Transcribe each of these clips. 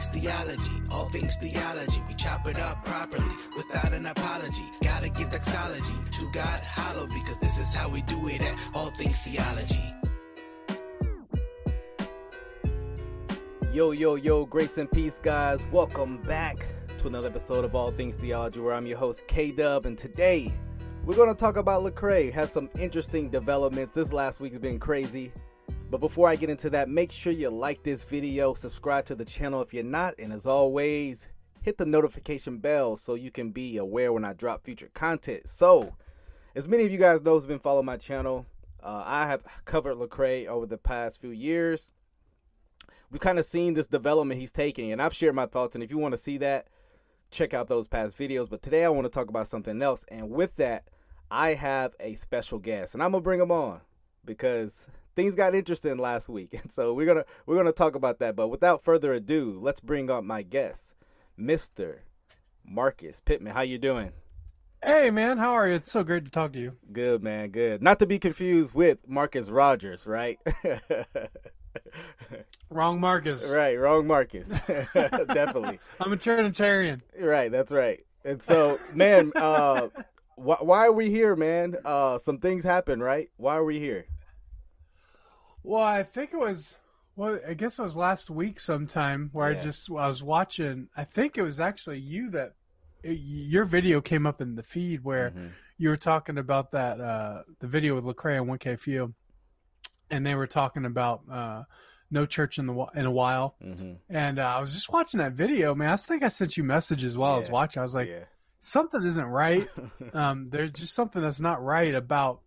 things theology, all things theology. We chop it up properly without an apology. Gotta give doxology to God hollow because this is how we do it at all things theology. Yo, yo, yo, grace and peace, guys. Welcome back to another episode of All Things Theology, where I'm your host, K Dub, and today we're going to talk about Lecrae. Has some interesting developments. This last week's been crazy. But before I get into that, make sure you like this video, subscribe to the channel if you're not, and as always, hit the notification bell so you can be aware when I drop future content. So, as many of you guys know who's been following my channel, uh, I have covered Lecrae over the past few years. We've kind of seen this development he's taking, and I've shared my thoughts. And if you want to see that, check out those past videos. But today I want to talk about something else. And with that, I have a special guest, and I'm gonna bring him on because things got interesting last week, and so we're gonna we're gonna talk about that. But without further ado, let's bring up my guest, Mister Marcus Pittman. How you doing? Hey man, how are you? It's so great to talk to you. Good man, good. Not to be confused with Marcus Rogers, right? Wrong Marcus. Right, wrong Marcus. Definitely. I'm a Trinitarian. Right, that's right. And so, man, uh, wh- why are we here, man? Uh, some things happen, right? Why are we here? Well, I think it was. Well, I guess it was last week sometime where Yeah. I just I was watching. I think it was actually you that your video came up in the feed where Mhm. you were talking about that uh, the video with Lecrae and 1K Phew, and they were talking about uh, no church in the in a while. Mhm. And uh, I was just watching that video, man. I think I sent you messages while I was Yeah. watching. I was like, yeah. something isn't right. um, there's just something that's not right about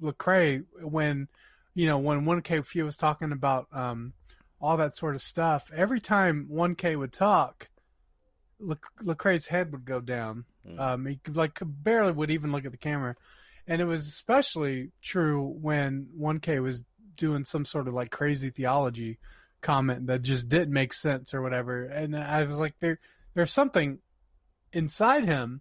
Lecrae when, you know, when 1K Phew was talking about um, all that sort of stuff. Every time 1K would talk, Le- Lecrae's head would go down. Mm. Um, he could, like barely would even look at the camera, and it was especially true when 1K was doing some sort of like crazy theology comment that just didn't make sense or whatever. And I was like, there, there's something inside him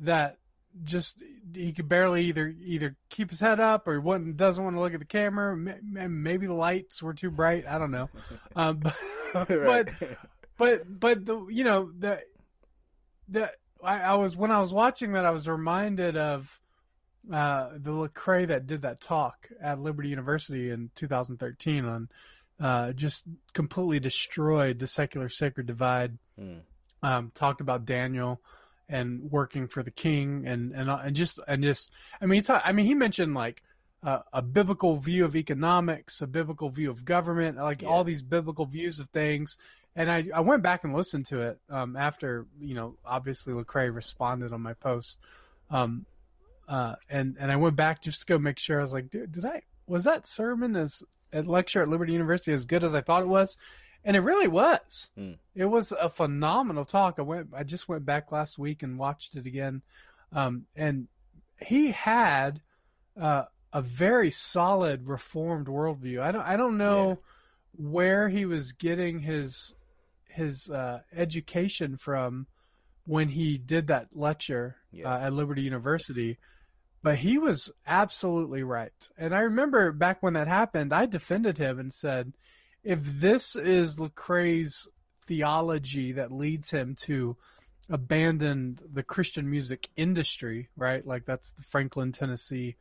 that just he could barely either either keep his head up or wouldn't, doesn't want to look at the camera. May- Maybe the lights were too bright. I don't know. Um, but, right. but but but the you know the the I, I was when I was watching that I was reminded of uh, the Lecrae that did that talk at Liberty University in 2013 on uh, just completely destroyed the secular sacred divide. Mm. Um, talked about Daniel and working for the king and and and just and just I mean he I mean he mentioned like uh, a biblical view of economics, a biblical view of government, like Yeah. all these biblical views of things. And I, I went back and listened to it um, after you know obviously Lecrae responded on my post, um, uh, and and I went back just to go make sure I was like, dude, did I was that sermon as at lecture at Liberty University as good as I thought it was? And it really was. Hmm. It was a phenomenal talk. I went I just went back last week and watched it again, um, and he had uh, a very solid reformed worldview. I don't I don't know where he was getting his his uh, education from when he did that lecture Yeah. uh, at Liberty University, but he was absolutely right. And I remember back when that happened, I defended him and said, if this is Lecrae's theology that leads him to abandon the Christian music industry, right? Like that's the Franklin, Tennessee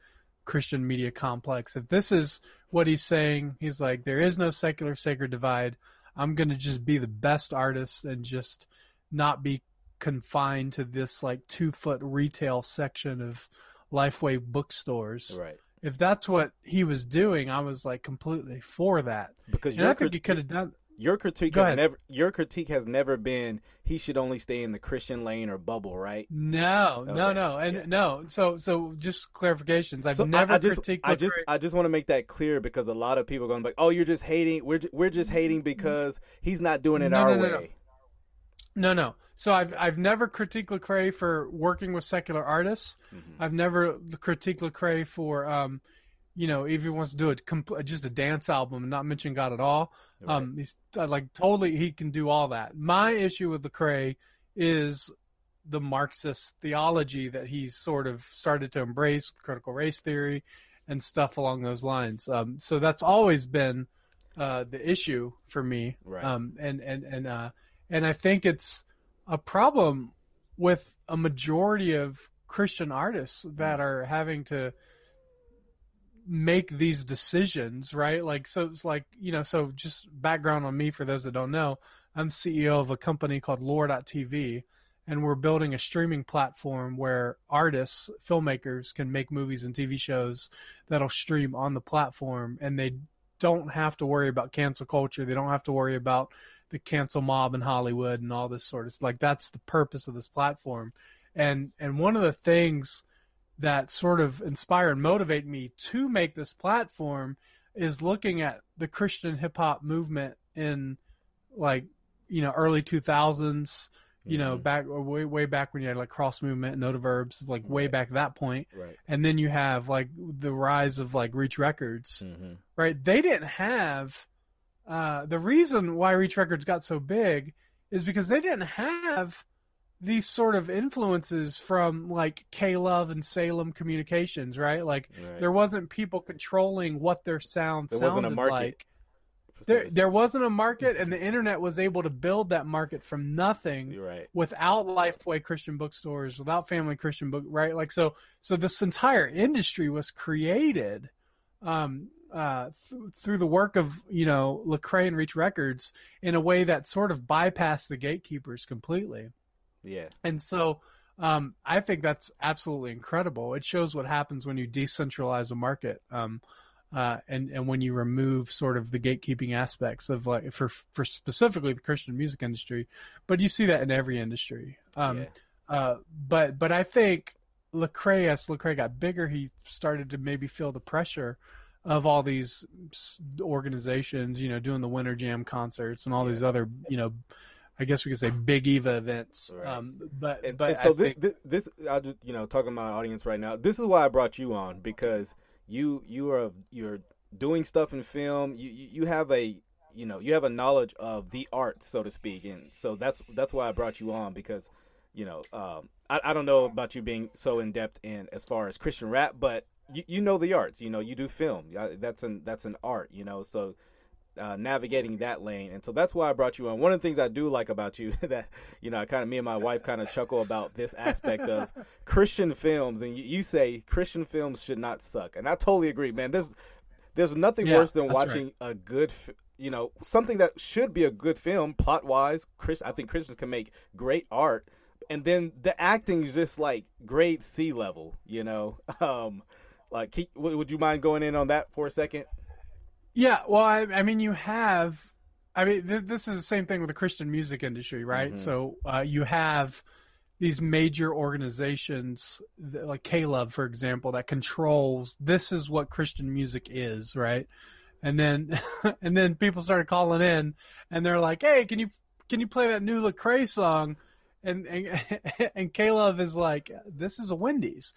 Christian media complex. If this is what he's saying, he's like, there is no secular sacred divide. I'm going to just be the best artist and just not be confined to this like two foot retail section of Lifeway bookstores. Right. If that's what he was doing, I was like completely for that. Because And I think crit- he could have done. your critique has never your critique has never been he should only stay in the Christian lane or bubble, right? No, no, Okay, no, and yeah. no. So, so just clarifications. I've So never I, just critiqued. I just. I just want to make that clear because a lot of people are going to be like, "Oh, you're just hating. We're we're just hating mm-hmm. because he's not doing it No, our no, no, no. way." No, no. So I've I've never critiqued Lecrae for working with secular artists. Mhm. I've never critiqued Lecrae for, um, you know, if he wants to do a compl- just a dance album and not mention God at all. Um, he's uh, like totally he can do all that. My issue with Lecrae is the Marxist theology that he's sort of started to embrace with critical race theory and stuff along those lines. Um, so that's always been uh, the issue for me. Right. Um, and and and uh, and I think it's a problem with a majority of Christian artists that are having to make these decisions, right? Like, so it's like, you know, so just background on me for those that don't know, I'm CEO of a company called Lore.tv, and we're building a streaming platform where artists, filmmakers can make movies and TV shows that'll stream on the platform, and they don't have to worry about cancel culture. They don't have to worry about the cancel mob in Hollywood and all this sort of like that's the purpose of this platform. And and one of the things that sort of inspire and motivate me to make this platform is looking at the Christian hip hop movement in like you know early 2000s you know Mhm. back way way back when you had like cross movement Knowdaverbs like way Right. back that point Right. and then you have like the rise of like reach records Mm-hmm. right? They didn't have uh, the reason why Reach Records got so big is because they didn't have these sort of influences from like K Love and Salem Communications, right? Like Right. there wasn't people controlling what their sound There sounded wasn't a market like. There, there wasn't a market, and the internet was able to build that market from nothing right. without Lifeway Christian bookstores, without Family Christian book, right? Like so, so this entire industry was created um, uh, th- through the work of you know Lecrae and Reach Records in a way that sort of bypassed the gatekeepers completely. Yeah. And so um, I think that's absolutely incredible. It shows what happens when you decentralize a market. Um, uh, and and when you remove sort of the gatekeeping aspects of like for for specifically the Christian music industry, but you see that in every industry. Um, yeah. uh, but but I think Lecrae, as Lecrae got bigger, he started to maybe feel the pressure of all these organizations, you know, doing the Winter Jam concerts and all these other, you know, I guess we could say big Eva events. Right. Um, but And, but and so I this, think, this, this, I'll just you know talking to my audience right now. This is why I brought you on because you you are you're doing stuff in film. You you you have a you know you have a knowledge of the art, so to speak, and so that's that's why I brought you on because you know um, I I don't know about you being so in depth in as far as Christian rap, but you, you know the arts. You know you do film. That's an that's an art. You know so uh, navigating that lane. And so that's why I brought you on. One of the things I do like about you that, you know, I kind of, me and my wife kind of chuckle about this aspect of Christian films. And you, you say Christian films should not suck. And I totally agree, man. There's, there's nothing Yeah, worse than watching a good, you know, something that should be a good film plot wise. Chris, I think Christians can make great art. And then the acting is just like grade C level, you know. Um, like, keep, would you mind going in on that for a second? yeah, well, I, I mean, you have, I mean, th- this is the same thing with the Christian music industry, right? Mhm. So uh, you have these major organizations like K-Love, for example, that controls this is what Christian music is, right? And then and then people started calling in and they're like, "Hey, can you can you play that new Lecrae song?" And and and K-Love is like, "This is a Wendy's.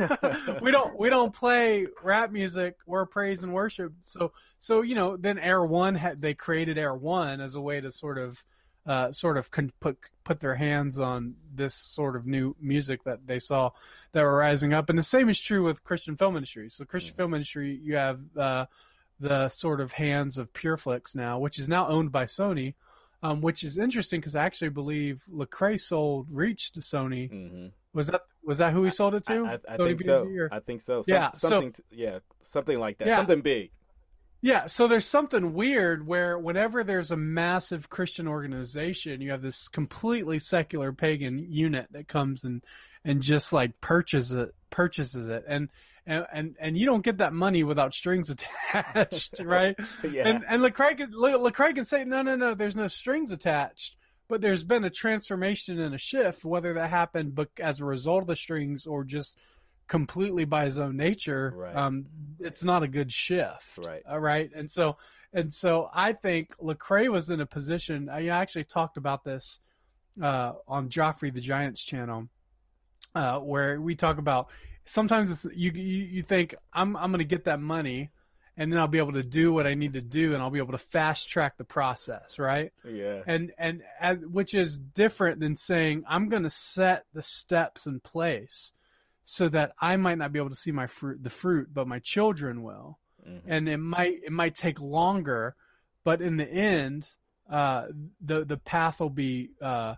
we don't we don't play rap music. We're praise and worship." So so you know, then Air One had they created Air One as a way to sort of uh, sort of con- put put their hands on this sort of new music that they saw that were rising up. And the same is true with Christian film industry. So Christian film industry, you have uh, the sort of hands of Pureflix now, which is now owned by Sony. Um, which is interesting because I actually believe Lecrae sold Reach to Sony. Mm-hmm. Was that was that who he sold it to? I, I, I think so. Or- I think so. Some, Yeah, so- something. t- yeah, something like that. Yeah. Something big. Yeah, so there's something weird where whenever there's a massive Christian organization, you have this completely secular pagan unit that comes and and just like purchases it, purchases it, and and and, and you don't get that money without strings attached, right? Yeah. And and Lecrae can, Le- Lecrae can say, no, no, no, there's no strings attached. But there's been a transformation and a shift, whether that happened but as a result of the strings or just completely by his own nature. Right. Um, it's not a good shift. Right. All right. And so and so I think Lecrae was in a position. I actually talked about this uh, on Joffrey the Giants channel, uh, where we talk about sometimes it's, you, you you think I'm I'm going to get that money, and then I'll be able to do what I need to do, and I'll be able to fast track the process, right? yeah. And and as, which is different than saying I'm going to set the steps in place so that I might not be able to see my fruit the fruit, but my children will Mhm. and it might it might take longer but in the end uh, the the path will be uh,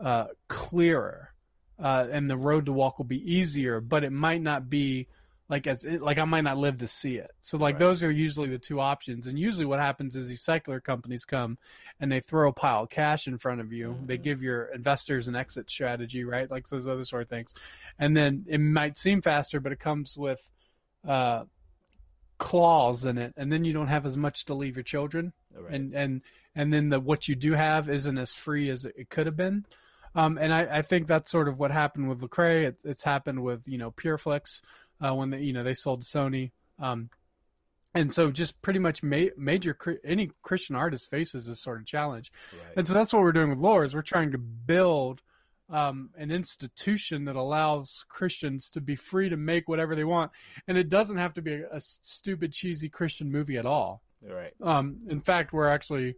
uh, clearer, uh, and the road to walk will be easier. But it might not be like as like I might not live to see it. So like Right. those are usually the two options. And usually what happens is these secular companies come and they throw a pile of cash in front of you. They Mhm. give your investors an exit strategy, right? Like those other sort of things. And then it might seem faster, but it comes with uh clause in it and then you don't have as much to leave your children Right. and and and then the what you do have isn't as free as it could have been. Um, and I, I think that's sort of what happened with Lecrae. It, it's happened with you know Pureflix uh, when they you know they sold Sony. Um, and so just pretty much ma- major any Christian artist faces this sort of challenge. right. And so that's what we're doing with Lore is we're trying to build um, an institution that allows Christians to be free to make whatever they want, and it doesn't have to be a, a stupid cheesy Christian movie at all. right. Um, in fact, we're actually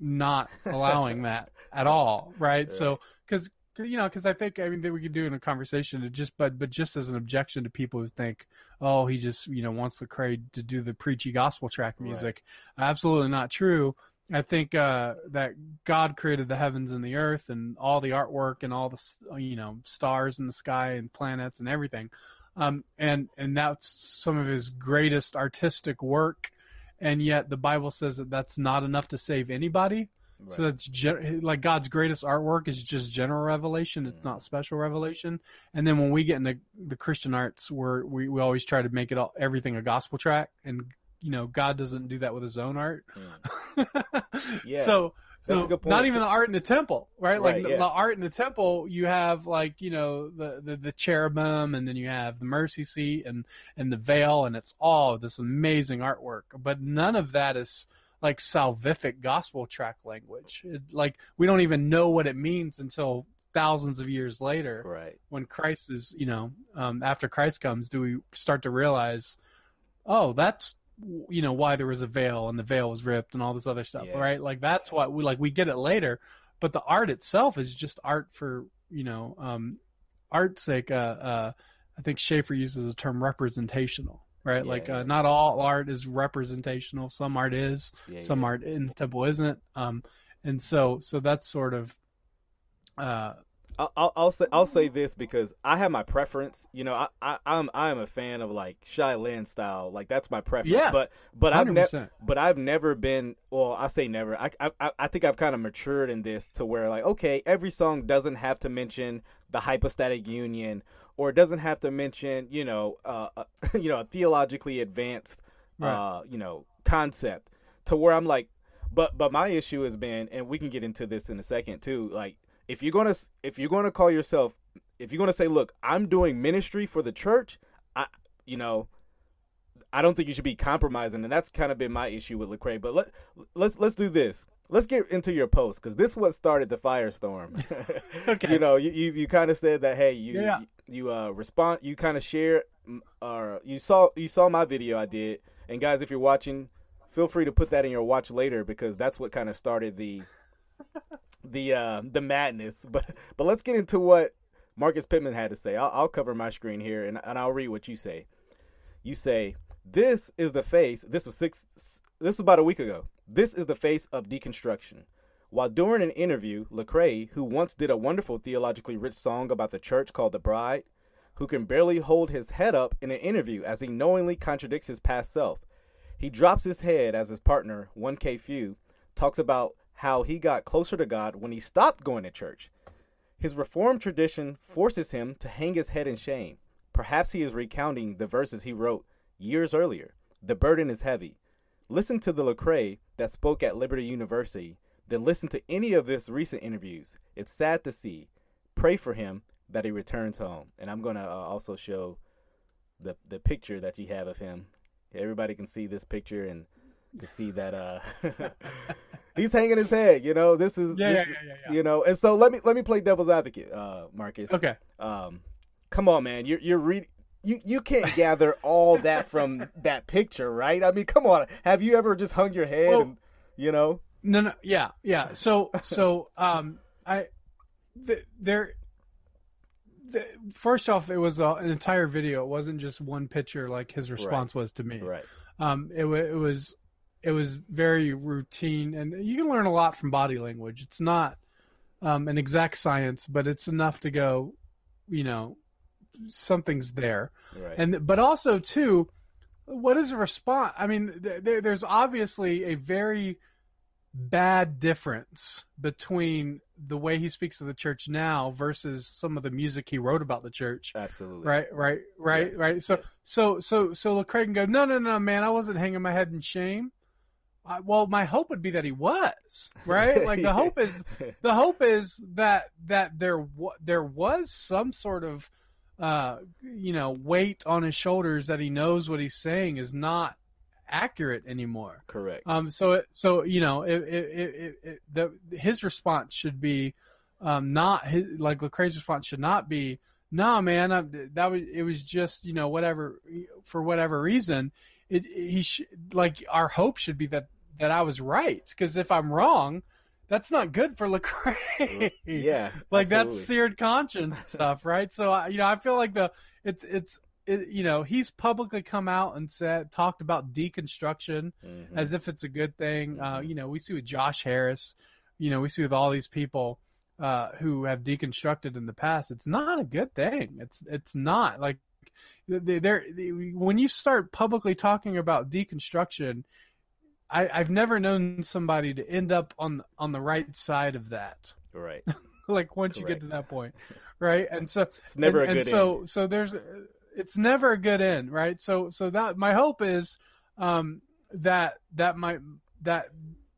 not allowing that at all, right? So, because you know, because I think I mean that we could do in a conversation, to just but but just as an objection to people who think, oh, he just you know wants the crowd to do the preachy gospel track Right. music. Absolutely not true. I think uh, that God created the heavens and the earth and all the artwork and all the you know stars in the sky and planets and everything, um, and and that's some of His greatest artistic work and yet the Bible says that that's not enough to save anybody. So that's gen- like God's greatest artwork is just general revelation. It's mm. not special revelation. And then when we get into the Christian arts, we're, we we always try to make it all everything a gospel track, and you know God doesn't do that with His own art. Mm. Yeah, so. That's So a good point. not even the art in the temple, right? Like Right, the, yeah. the art in the temple, you have like you know the, the the cherubim, and then you have the mercy seat and and the veil, and it's all this amazing artwork. But none of that is like salvific gospel track language. It, like we don't even know what it means until thousands of years later, right. when Christ is, you know, um, after Christ comes, do we start to realize, oh, that's you know why there was a veil and the veil was ripped and all this other stuff, Yeah. right? Like that's what we like we get it later, but the art itself is just art for you know um, art's sake. Uh, uh, I think Schaeffer uses the term representational, right? Yeah, like yeah. uh, not all art is representational. Some art is, some art in the temple isn't. Um, and so so that's sort of uh, I'll, I'll, I'll say I'll say this because I have my preference. You know, I, I I'm I'm a fan of like Shai Linne style. Like that's my preference. Yeah. But but I've never but I've never been. Well, I say never. I I I think I've kind of matured in this to where like okay, every song doesn't have to mention the hypostatic union or it doesn't have to mention you know uh uh, you know a theologically advanced Right. uh you know concept to where I'm like but but my issue has been and we can get into this in a second too like if you're gonna if you're gonna call yourself if you're gonna say look i'm doing ministry for the church i you know i don't think you should be compromising and that's kind of been my issue with lecrae but let let's let's do this let's get into your post because this is what started the firestorm Okay. you know you you, you kind of said that hey you Yeah. you uh respond you kind of share mm, or you saw you saw my video i did and guys if you're watching feel free to put that in your watch later because that's what kind of started the the uh the madness but but let's get into what marcus pittman had to say. I'll, I'll cover my screen here and, and i'll read what you say. You say this is the face this was six this was about a week ago. This is the face of deconstruction. While during an interview lecrae who once did a wonderful theologically rich song about the church called the bride who can barely hold his head up in an interview as he knowingly contradicts his past self he drops his head as his partner 1k Phew talks about how he got closer to god when he stopped going to church. His reformed tradition forces him to hang his head in shame. Perhaps he is recounting the verses he wrote years earlier. The burden is heavy. Listen to the lecrae that spoke at liberty university then listen to any of his recent interviews. It's sad to see. Pray for him that he returns home. And i'm going to uh, also show the the picture that you have of him. Everybody can see this picture and to see that uh he's hanging his head you know this is Yeah, this yeah, yeah, yeah, you know and so let me let me play devil's advocate uh marcus okay. um come on man you're you're reading you, you can't gather all that from that picture, right? I mean, come on. Have you ever just hung your head Well- and, you know? No, no, yeah, yeah. So, so, um, I, th- there, the, first off, it was an entire video. It wasn't just one picture like his response was to me. Right. Um, it, it was it was very routine, and you can learn a lot from body language. It's not um, an exact science, but it's enough to go, you know, something's there. Right. And but also too, what is a response? I mean, there, there's obviously a very bad difference between the way he speaks of the church now versus some of the music he wrote about the church. Absolutely. Right, right, right, Yeah. right. So, so, so, so Lecrae can go, no, no, no, man, I wasn't hanging my head in shame. I, well, my hope would be that he was, right? Like the hope is, the hope is that that there wa- there was some sort of, uh, you know, weight on his shoulders that he knows what he's saying is not accurate anymore. Correct. Um, so, it, so you know, it, it, it, it, the his response should be, um, not his like Lecrae's response should not be, nah, man, I, that was it was just you know whatever for whatever reason. It he sh- like our hope should be that that I was right because if I'm wrong, that's not good for Lecrae. yeah. like absolutely. that's seared conscience stuff, right? So I- you know, I feel like the it's it's it, you know he's publicly come out and said talked about deconstruction Mhm. as if it's a good thing. Uh, Mhm. you know, we see with Josh Harris, you know, we see with all these people uh, who have deconstructed in the past. It's not a good thing. It's it's not like they- when you start publicly talking about deconstruction. I, I've never known somebody to end up on on the right side of that. right. like once you get to that point, right? And so It's never and, a good and so end. so there's it's never a good end, right? So so that my hope is um, that that my that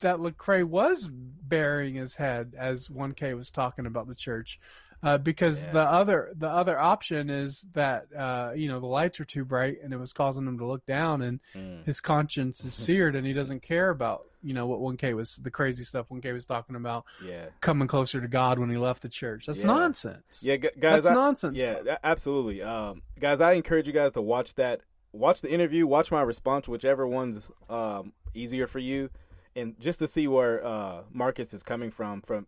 that Lecrae was burying his head as 1K was talking about the church. Uh, because Yeah. the other the other option is that uh, you know the lights are too bright and it was causing him to look down and Mm. his conscience is seared and he doesn't care about you know what 1K was the crazy stuff 1K was talking about Yeah. coming closer to God when he left the church. That's Yeah. nonsense. Yeah, guys. That's I- nonsense. Yeah, a- absolutely. Um, guys, I encourage you guys to watch that. Watch the interview. Watch my response, whichever one's um, easier for you, and just to see where uh, Marcus is coming from from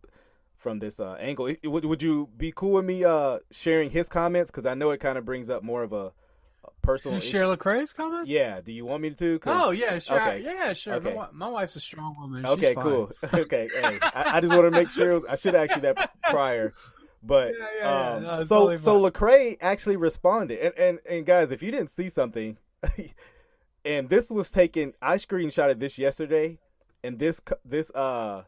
from this uh, angle. Would would you be cool with me uh, sharing his comments? Because I know it kind of brings up more of a, a personal. You share. Lecrae's comments? Yeah. Do you want me to? Oh yeah, sure. Okay. Yeah, sure. Okay. My, my wife's a strong woman. She's Okay, cool. okay, hey, I, I just want to make sure. Was, I should you that prior, but Yeah, yeah, yeah. um, No, so totally so. Lecrae actually responded, and and and guys, if you didn't see something, and this was taken, I screenshotted this yesterday, and this this uh,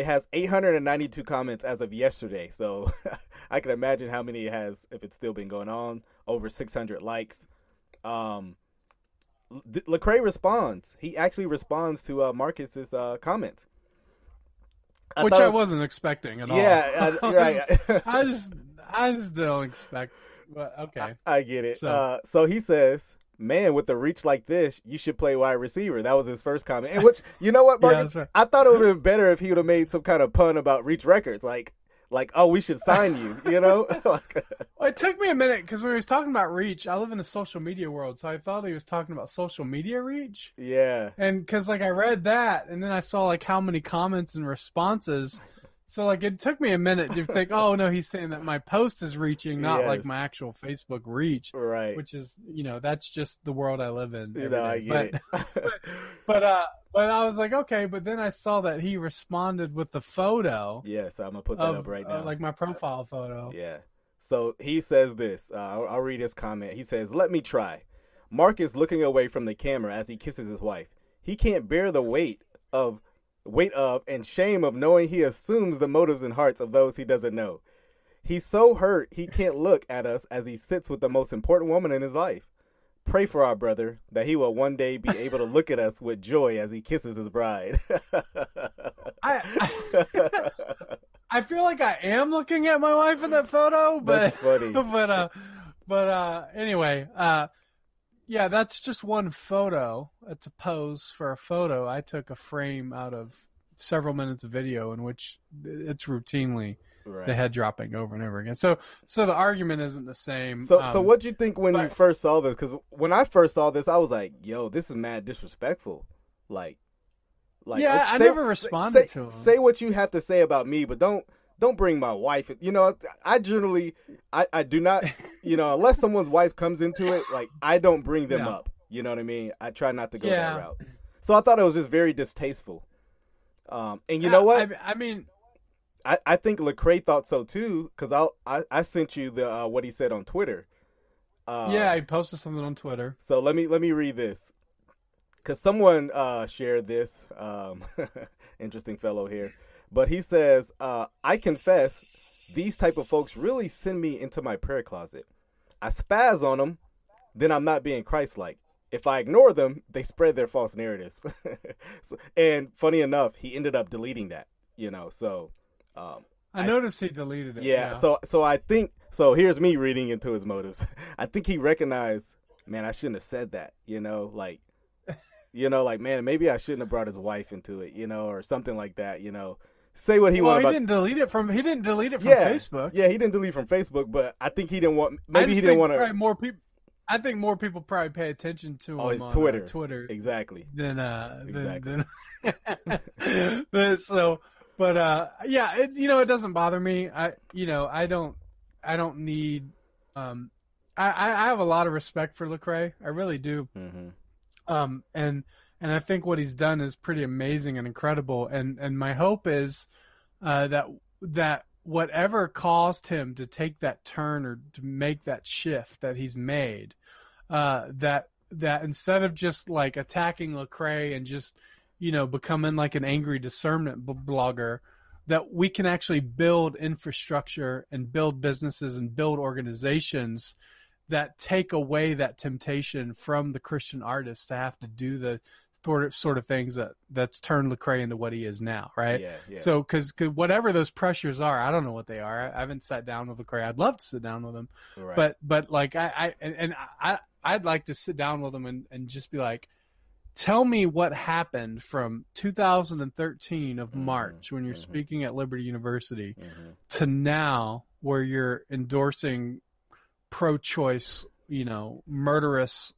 it has 892 comments as of yesterday. So I can imagine how many it has if it's still been going on. Over 600 likes. Um, Lecrae responds. He actually responds to uh, Marcus's uh, comments. Which I was- wasn't expecting at all. Yeah, uh, right. I just, I just don't expect. But okay. I get it. So- Uh, so he says, "Man, with a reach like this, you should play wide receiver." That was his first comment. And which, you know what, Marcus? that's right. I thought it would have been better if he would have made some kind of pun about reach records, like, like, oh, we should sign you. You know? Like, Well, it took me a minute because when he was talking about reach, I live in the social media world, so I thought he was talking about social media reach. yeah, And because like I read that, and then I saw like how many comments and responses. So like it took me a minute to think, oh no, he's saying that my post is reaching, not like my actual Facebook reach, right. which is you know that's just the world I live in. you know, I but, it. but uh, but I was like, okay, but then I saw that he responded with the photo yes, yeah, so I'm gonna put that of up right uh, now. like my profile photo. Yeah. So he says this. Uh, I'll, I'll read his comment. He says, "Let me try." Mark is looking away from the camera as he kisses his wife. He can't bear the weight of weight of and shame of knowing he assumes the motives and hearts of those he doesn't know. He's so hurt he can't look at us as he sits with the most important woman in his life. Pray for our brother that he will one day be able to look at us with joy as he kisses his bride. I, I I feel like I am looking at my wife in that photo, but That's funny. but uh, but uh, anyway, uh, yeah, that's just one photo. It's a pose for a photo. I took a frame out of several minutes of video in which it's routinely right. the head dropping over and over again. So so the argument isn't the same. So, so um, what do you think when you first saw this? Because when I first saw this, I was like, "Yo, this is mad disrespectful." Like, like Yeah, uh, I say- never say- responded say, to him. Say what you have to say about me, but don't don't bring my wife. You know, I generally, I, I do not, you know, unless someone's wife comes into it, like I don't bring them up. You know what I mean? I try not to go Yeah. that route. So I thought it was just very distasteful. Um, and you Yeah, know what? I, I mean, I, I think Lecrae thought so too because I, I I sent you the uh, what he said on Twitter. Uh, yeah, I posted something on Twitter. So let me let me read this because someone uh, shared this. Um, interesting fellow here, but he says, uh, "I confess, these type of folks really send me into my prayer closet. I spaz on them, then I'm not being Christ-like. If I ignore them, they spread their false narratives. so, and funny enough, he ended up deleting that. You know, so." Um, I, I- noticed he deleted it. yeah, so so I think so here's me reading into his motives. I think he recognized, man, I shouldn't have said that, you know, like you know, like man, maybe I shouldn't have brought his wife into it, you know, or something like that, you know. Say what he well, wanted he didn't delete it from he didn't delete it from yeah, Facebook. Yeah, he didn't delete from Facebook, but I think he didn't want maybe he didn't want to more people. I think more people probably pay attention to him Oh, his on, uh, Twitter. Twitter Exactly. than uh Exactly. than, than- so but uh yeah it, you know it doesn't bother me i you know i don't i don't need um i i I have a lot of respect for Lecrae. i really do Mhm. um and and i think what he's done is pretty amazing and incredible. And and my hope is uh that that whatever caused him to take that turn or to make that shift that he's made uh that that instead of just like attacking Lecrae and just you know becoming like an angry discernment b- blogger that we can actually build infrastructure and build businesses and build organizations that take away that temptation from the Christian artist to have to do the sort of sort of things that that's turned Lecrae into what he is now, right? Yeah, yeah. So, because whatever those pressures are, I don't know what they are. I, haven't sat down with Lecrae. I'd love to sit down with him, right. but but like I, I and, and I I'd like to sit down with him and, and just be like, tell me what happened from 2013 of Mhm, March when you're mhm. speaking at Liberty University Mhm. to now where you're endorsing pro-choice, you know, murderous,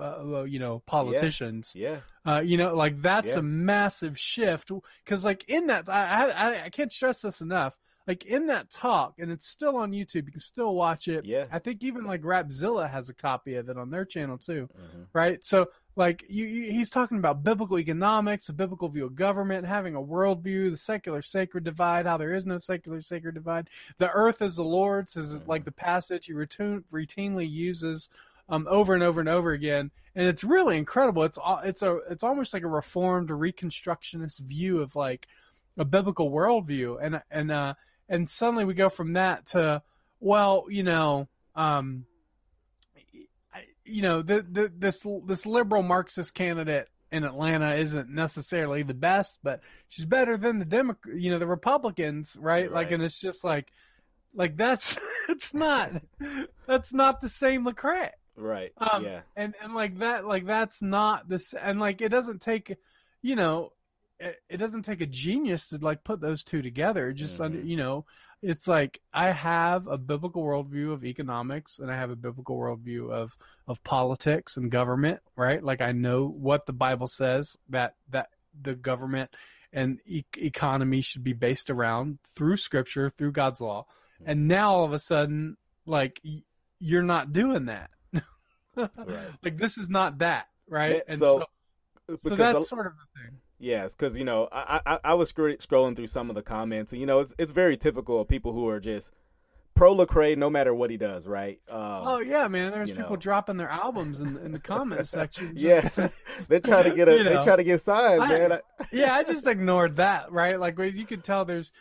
uh, you know, politicians. Yeah. Uh, you know, like that's Yeah. a massive shift because, like, in that, I, I I can't stress this enough. Like in that talk, and it's still on YouTube. You can still watch it. Yeah. I think even like Rapzilla has a copy of it on their channel too, Mhm. right? So like you, you, he's talking about biblical economics, a biblical view of government, having a worldview, the secular sacred divide, how there is no secular sacred divide. The earth is the Lord's is like the passage he routine, routinely uses um, over and over and over again, and it's really incredible. It's it's a it's almost like a reformed or reconstructionist view of like a biblical worldview, and and uh, and suddenly we go from that to well, you know. Um, I- you know, the, the, this this liberal Marxist candidate in Atlanta isn't necessarily the best, but she's better than the Demo- you know, the Republicans, right? Like, and it's just like, like that's it's not that's not the same Lecrae. Right. Um, yeah. and and like that, like that's not this, and like it doesn't take, you know, it, it doesn't take a genius to like put those two together. Just under, Mhm. you know, it's like I have a biblical worldview of economics, and I have a biblical worldview of of politics and government, right? Like I know what the Bible says that that the government and e- economy should be based around through Scripture, through God's law, and now all of a sudden, like y- you're not doing that. Right. Like this is not that, right? Yeah, and so- so, so, that's a- sort of the thing. Yes, because you know I, I I was scro- scrolling through some of the comments, and you know it's it's very typical of people who are just pro Lecrae no matter what he does, right? Um, Oh yeah, man. There's people know. dropping their albums in, in the comment section. yeah, they try to get a You they try to get signed, I- man. I- yeah, I just ignored that, right? Like you could tell there's,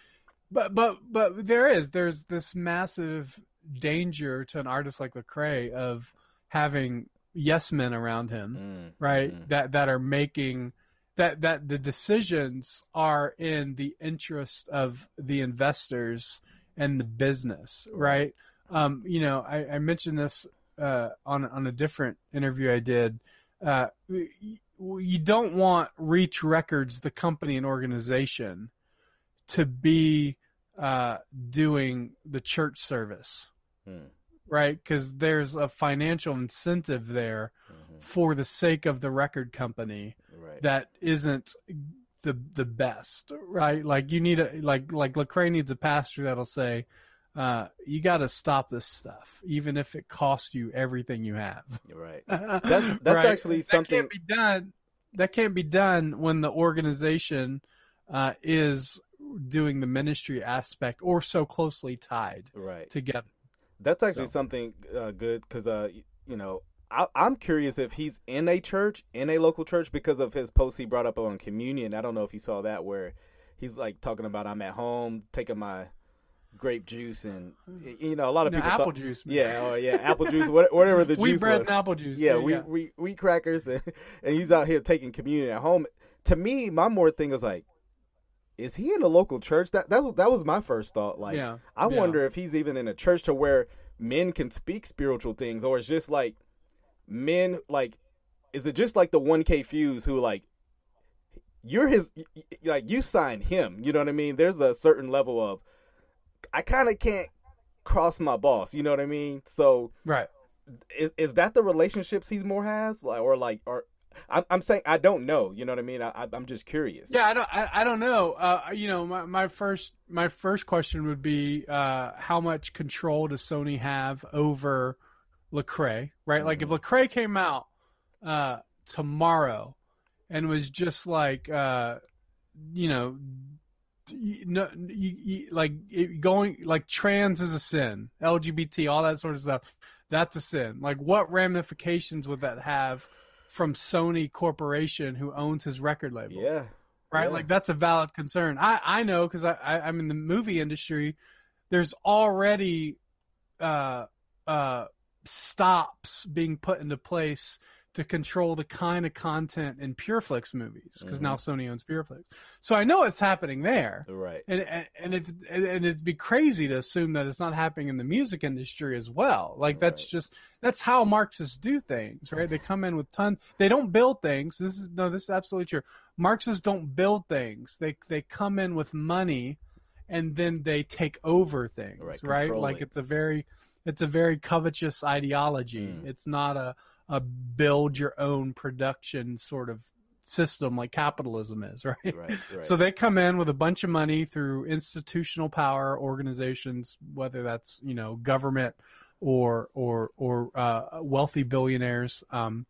but but but there is there's this massive danger to an artist like Lecrae of having yes men around him, Mm, right? mhm. That that are making that that the decisions are in the interest of the investors and the business, right? Um, you know, I, I mentioned this uh, on on a different interview I did. Uh, you don't want Reach Records, the company and organization, to be uh, doing the church service, Mm, right? Because there's a financial incentive there mhm, for the sake of the record company right. that isn't the the best, right? Like you need a like like Lecrae needs a pastor that'll say, uh, "You got to stop this stuff, even if it costs you everything you have." right. That, that's actually something- that can't be done. that can't be done when the organization uh, is doing the ministry aspect or so closely tied right together. That's actually So- something uh, good because uh, you know, I, I'm curious if he's in a church, in a local church, because of his post he brought up on communion. I don't know if you saw that where he's like talking about I'm at home taking my grape juice and you know a lot of No, people apple thought, juice. man. yeah, oh yeah, apple juice, whatever the wheat juice bread was. and apple juice. yeah, There you wheat, go. wheat, wheat crackers, and, and he's out here taking communion at home. To me, my more thing is like, is he in a local church? That that was that was my first thought. Like, yeah, I yeah. wonder if he's even in a church to where men can speak spiritual things, or it's just like men like, is it just like the one K fuse who like, you're his like you signed him. You know what I mean? There's a certain level of, I kind of can't cross my boss. You know what I mean? So right. is is that the relationships he's more have like or like or I'm I'm saying I don't know. You know what I mean? I, I'm just curious. Yeah, I don't. I, I don't know. Uh, you know, my, my first my first question would be, uh, how much control does Sony have over Lecrae? Right, like if Lecrae came out uh, tomorrow and was just like, uh, you know, no, you, you, like going like trans is a sin, LGBT, all that sort of stuff. That's a sin. Like, what ramifications would that have from Sony Corporation, who owns his record label? Yeah. right? Yeah. Like that's a valid concern. I I know because I, I I'm in the movie industry. There's already uh uh stops being put into place to control the kind of content in PureFlix movies because Mhm. now Sony owns PureFlix. So I know it's happening there. Right. And and and, it, and it'd be crazy to assume that it's not happening in the music industry as well. Like that's Right. just that's how Marxists do things, right? They come in with ton. They don't build things. This is no, this is absolutely true. Marxists don't build things. They they come in with money, and then they take over things, Right, right? Like it's a very it's a very covetous ideology. Mm. It's not a a build your own production sort of system like capitalism is, right? Right. Right. So they come in with a bunch of money through institutional power organizations, whether that's you know government or or or uh, wealthy billionaires, um,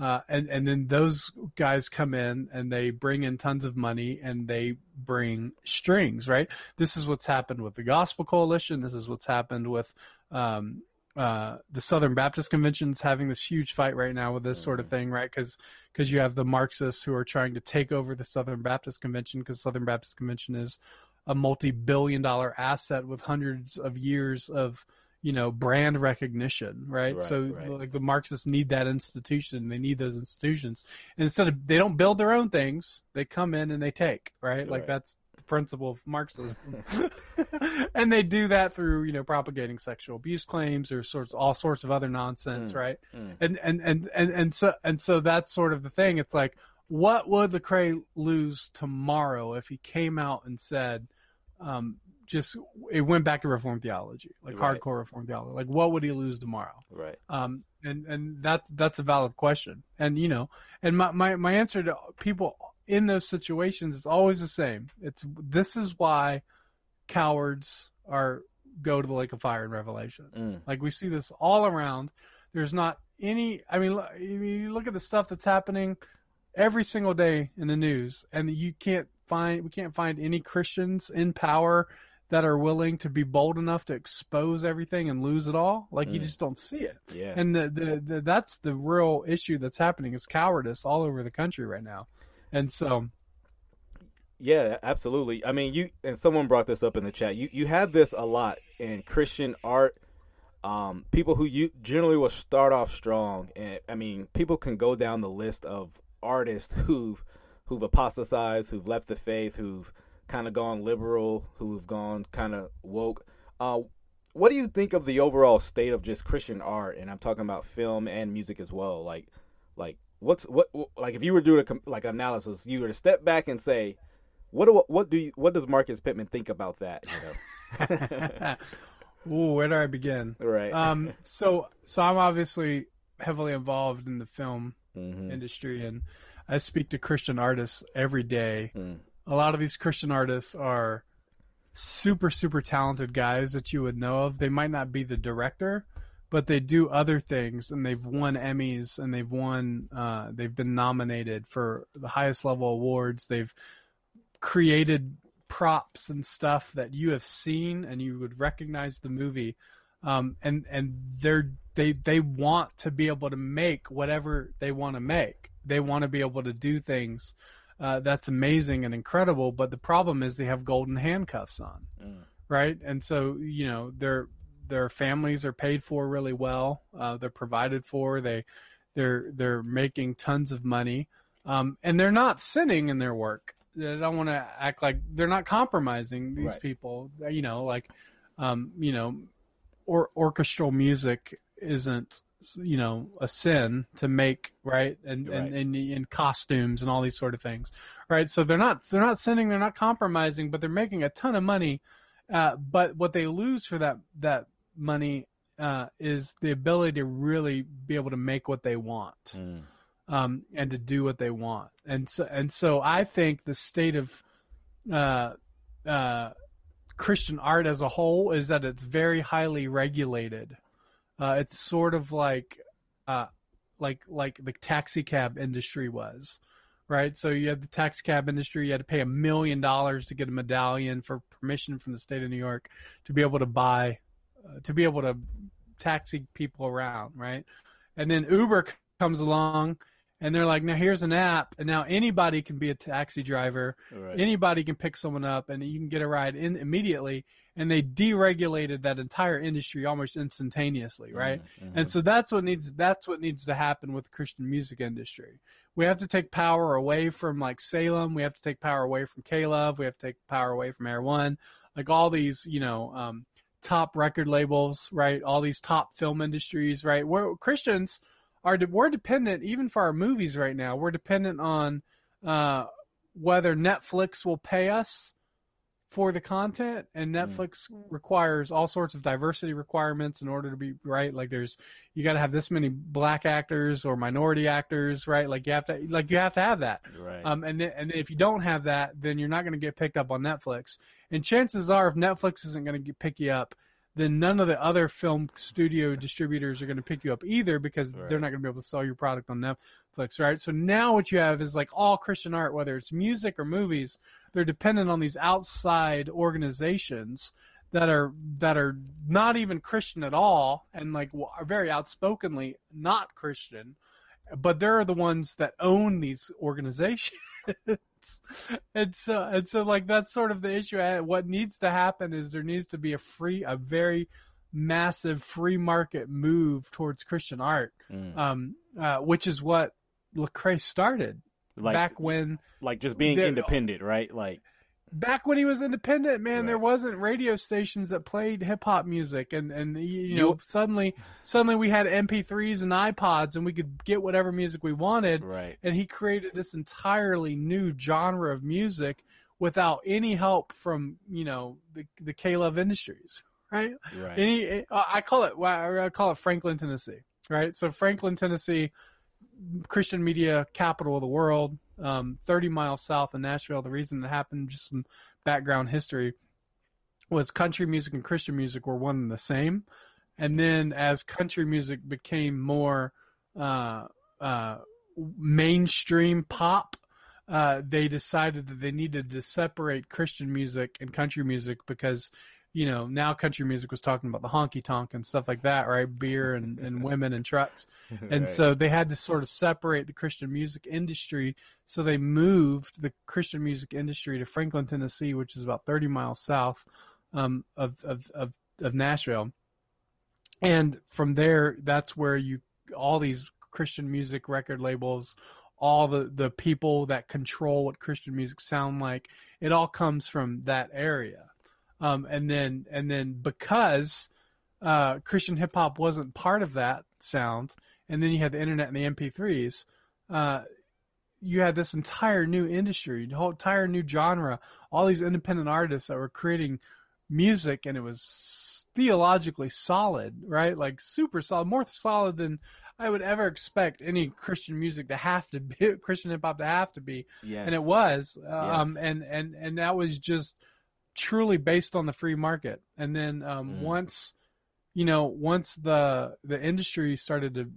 uh, and and then those guys come in and they bring in tons of money and they bring strings, right? This is what's happened with the Gospel Coalition. This is what's happened with. Um, uh, the Southern Baptist Convention's having this huge fight right now with this sort of thing, right? Because because you have the Marxists who are trying to take over the Southern Baptist Convention because Southern Baptist Convention is a multi-billion-dollar asset with hundreds of years of you know brand recognition, right? Right, so right. like the Marxists need that institution, they need those institutions. And instead of they don't build their own things, they come in and they take, right? Like that's principle of Marxism. and they do that through you know propagating sexual abuse claims or sorts all sorts of other nonsense, Mm. right? Mm. and and and and and so and so that's sort of the thing. It's like, what would Lecrae lose tomorrow if he came out and said, um, just it went back to reform theology, like Right. hardcore reform theology? Like, what would he lose tomorrow? right. Um, and and that's that's a valid question. And you know, and my my my answer to people in those situations it's always the same. It's this is why cowards are go to the lake of fire in Revelation. Mm. Like we see this all around. There's not any. I mean, you look at the stuff that's happening every single day in the news, and you can't find we can't find any Christians in power that are willing to be bold enough to expose everything and lose it all. Like you Mm. just don't see it. Yeah. And the, the, the that's the real issue that's happening is cowardice all over the country right now. And so Yeah, absolutely. I mean, you and someone brought this up in the chat. You you have this a lot in Christian art. Um, people who you generally will start off strong, and I mean, people can go down the list of artists who've who've apostatized, who've left the faith, who've kind of gone liberal, who've gone kind of woke. Uh, what do you think of the overall state of just Christian art? And I'm talking about film and music as well. Like, like what's what like if you were doing a like analysis, you were to step back and say, what do what do you what does Marcus Pittman think about that? You know, Ooh, where do I begin? right? Um so so I'm obviously heavily involved in the film hmm industry and I speak to Christian artists every day. Mm. A lot of these Christian artists are super super talented guys that you would know of. They might not be the director, but they do other things, and they've won Emmys, and they've won, uh, they've been nominated for the highest level awards. They've created props and stuff that you have seen, and you would recognize the movie. Um, and and they're they they want to be able to make whatever they want to make. They want to be able to do things uh, that's amazing and incredible. But the problem is they have golden handcuffs on, Mm. right? And so you know their their families are paid for really well. Uh, they're provided for. They they're they're making tons of money, um, and they're not sinning in their work. I don't want to act like they're not compromising these Right. people. You know, like um, you know, or orchestral music isn't you know a sin to make right and and, Right. and and costumes and all these sort of things right so they're not they're not sinning they're not compromising but they're making a ton of money uh, but what they lose for that that money uh, is the ability to really be able to make what they want Mm. um, and to do what they want. And so, and so I think the state of uh, uh, Christian art as a whole is that it's very highly regulated. Uh, it's sort of like uh, like like the taxi cab industry was, right? So you had the taxi cab industry. You had to pay a million dollars to get a medallion for permission from the state of New York to be able to buy, uh, to be able to taxi people around, right? And then Uber comes along, and they're like, now here's an app, and now anybody can be a taxi driver. Right. Anybody can pick someone up, and you can get a ride in immediately. And they deregulated that entire industry almost instantaneously, right? Mhm, And so that's what needs that's what needs to happen with the Christian music industry. We have to take power away from like Salem. We have to take power away from K-Love. We have to take power away from Air One. Like all these, you know, um, top record labels, right? All these top film industries, right? We're Christians are we're dependent even for our movies right now. We're dependent on uh, whether Netflix will pay us for the content and Netflix requires all sorts of diversity requirements in order to be right like there's you got to have this many black actors or minority actors right like you have to like you have to have that Right. um, and then, and if you don't have that, then you're not going to get picked up on Netflix. And chances are, if Netflix isn't going to pick you up, then none of the other film studio distributors are going to pick you up either because Right. they're not going to be able to sell your product on Netflix, right? So now what you have is like all Christian art, whether it's music or movies, they're dependent on these outside organizations that are that are not even Christian at all and like are very outspokenly not Christian but they're the ones that own these organizations. and so and so like that's sort of the issue. What needs to happen is there needs to be a free a very massive free market move towards Christian art. Mm. Um uh, which is what Lecrae started like back when like just being independent, right? Like back when he was independent, man, there wasn't radio stations that played hip hop music, and and you, you know suddenly suddenly we had MP3s and iPods, and we could get whatever music we wanted. right. And he created this entirely new genre of music without any help from you know the the K Love Industries, right? Right. Any, uh, I call it, I call it Franklin, Tennessee, right? So Franklin, Tennessee, Christian media capital of the world, um, 30 miles south of Nashville. The reason it happened, just some background history, was country music and Christian music were one and the same. And then as country music became more uh, uh, mainstream pop, uh, they decided that they needed to separate Christian music and country music because you know, now country music was talking about the honky tonk and stuff like that, right? Beer and, and women and trucks. And Right. so they had to sort of separate the Christian music industry. So they moved the Christian music industry to Franklin, Tennessee, which is about 30 miles south um, of, of, of, of Nashville. And from there, that's where you, all these Christian music record labels, all the, the people that control what Christian music sound like, it all comes from that area. Um, and then, and then because, uh, Christian hip hop wasn't part of that sound, and then you had the internet and the MP3s, uh, you had this entire new industry, whole entire new genre, all these independent artists that were creating music, and it was theologically solid, right? Like super solid, more solid than I would ever expect any Christian music to have to be, Christian hip hop to have to be, yes. and it was, um, and and and that was just truly based on the free market. And then um, Mm. once you know, once the the industry started to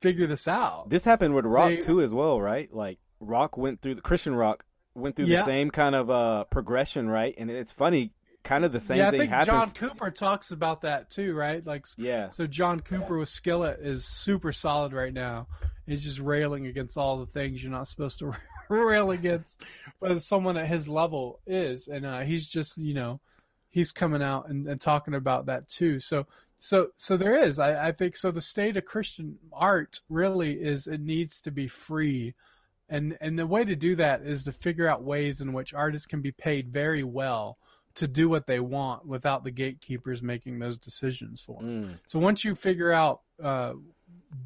figure this out. This happened with rock They- too, as well, right? Like rock went through the Christian rock went through Yeah. the same kind of uh progression, right? And it's funny, kind of the same yeah, I thing think happened. John Cooper talks about that too, right? Like, yeah, so John Cooper with Skillet is super solid right now. He's just railing against all the things you're not supposed to rail against, but someone at his level is, and uh, he's just you know, he's coming out and, and talking about that too. So. So, so there is. I, I think so. The state of Christian art really is it needs to be free, and and the way to do that is to figure out ways in which artists can be paid very well to do what they want without the gatekeepers making those decisions for them. Mm, So once you figure out uh,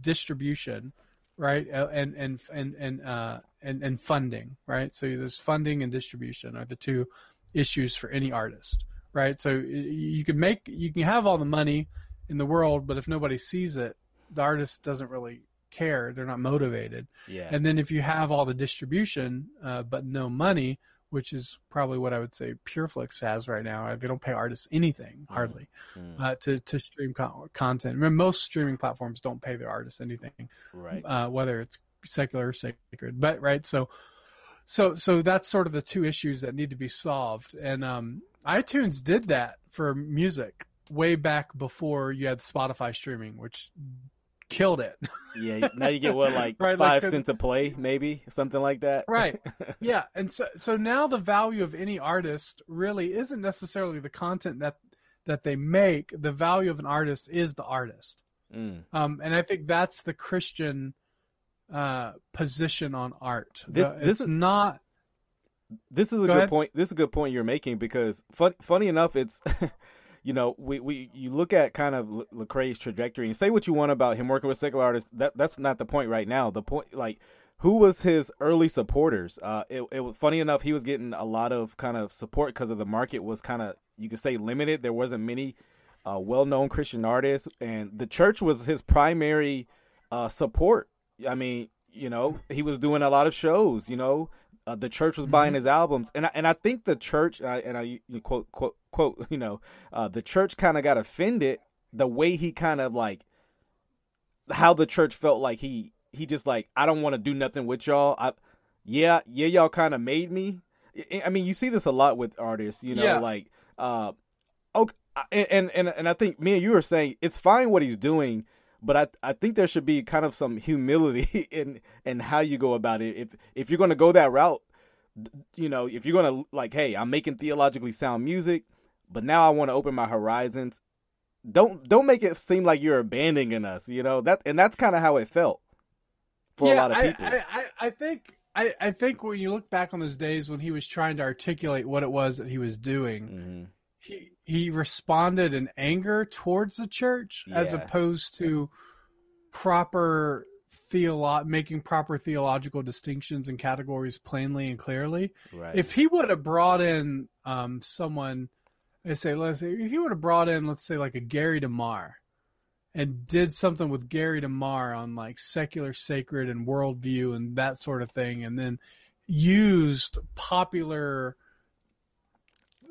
distribution, right, uh, and and and and uh, and and funding, right. So there's funding and distribution are the two issues for any artist, right. So you can make you can have all the money in the world, but if nobody sees it, the artist doesn't really care. They're not motivated. yeah, And then if you have all the distribution, uh, but no money, which is probably what I would say PureFlix has right now. They don't pay artists anything hardly Mm, uh, to to stream con- content. Remember, most streaming platforms don't pay their artists anything, right. uh, whether it's secular or sacred. But right, so so so that's sort of the two issues that need to be solved. And um, iTunes did that for music way back before you had Spotify streaming, which killed it. Yeah, now you get what like Right, five the- cents a play, maybe something like that. Right. yeah, and so so now the value of any artist really isn't necessarily the content that that they make. The value of an artist is the artist. Mm. Um, and I think that's the Christian uh, position on art. This- The- this is- not This is a Go good ahead. point. This is a good point you're making because fun, funny enough, it's you know we, we you look at kind of Lecrae's trajectory and say what you want about him working with secular artists. That that's not the point right now. The point like who was his early supporters? Uh, it it was funny enough he was getting a lot of kind of support because of the market was kind of you could say limited. There wasn't many uh, well-known Christian artists, and the church was his primary uh, support. I mean, you know, he was doing a lot of shows. You know, uh, the church was buying his albums, and I, and I think the church, uh, and I you quote quote quote, you know, uh, the church kind of got offended the way he kind of like how the church felt like he he just like I don't want to do nothing with y'all. I yeah yeah y'all kind of made me. I- mean, you see this a lot with artists, you know, Yeah. like uh, okay, and and and I think me and you were saying it's fine what he's doing, but I I think there should be kind of some humility in in how you go about it. If if you're going to go that route, you know, if you're going to like, hey, I'm making theologically sound music, but now I want to open my horizons. Don't don't make it seem like you're abandoning us, you know that, and that's kind of how it felt for a lot of people. I, I, I think I, I think when you look back on those days when he was trying to articulate what it was that he was doing, hmm he he responded in anger towards the church as opposed to proper theolo- making proper theological distinctions and categories plainly and clearly. Right. If he would have brought in um, someone, I say, let's say, if he would have brought in, let's say, like a Gary DeMar, and did something with Gary DeMar on like secular, sacred, and worldview and that sort of thing, and then used popular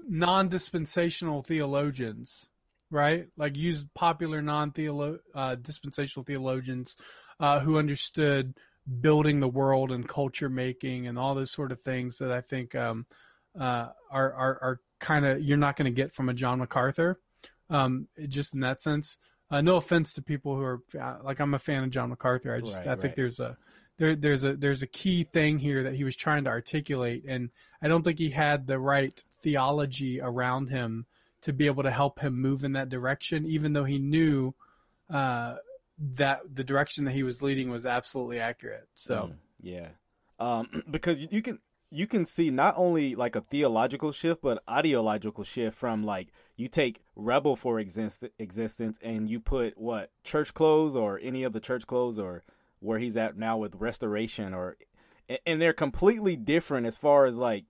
non-dispensational theologians, right? Like used popular non-theolo uh, dispensational theologians uh, who understood building the world and culture making and all those sort of things that I think um, uh, are are, are kind of you're not going to get from a John MacArthur, um, just in that sense. Uh, no offense to people who are uh, like I'm a fan of John MacArthur. I just Right, I think right. there's a there there's a there's a key thing here that he was trying to articulate, and I don't think he had the right theology around him to be able to help him move in that direction, even though he knew uh, that the direction that he was leading was absolutely accurate. So Mm, yeah, um, because you- can you can see not only like a theological shift, but ideological shift from like you take rebel for exist- existence and you put what church clothes or any of the church clothes or where he's at now with restoration or and- they're completely different as far as like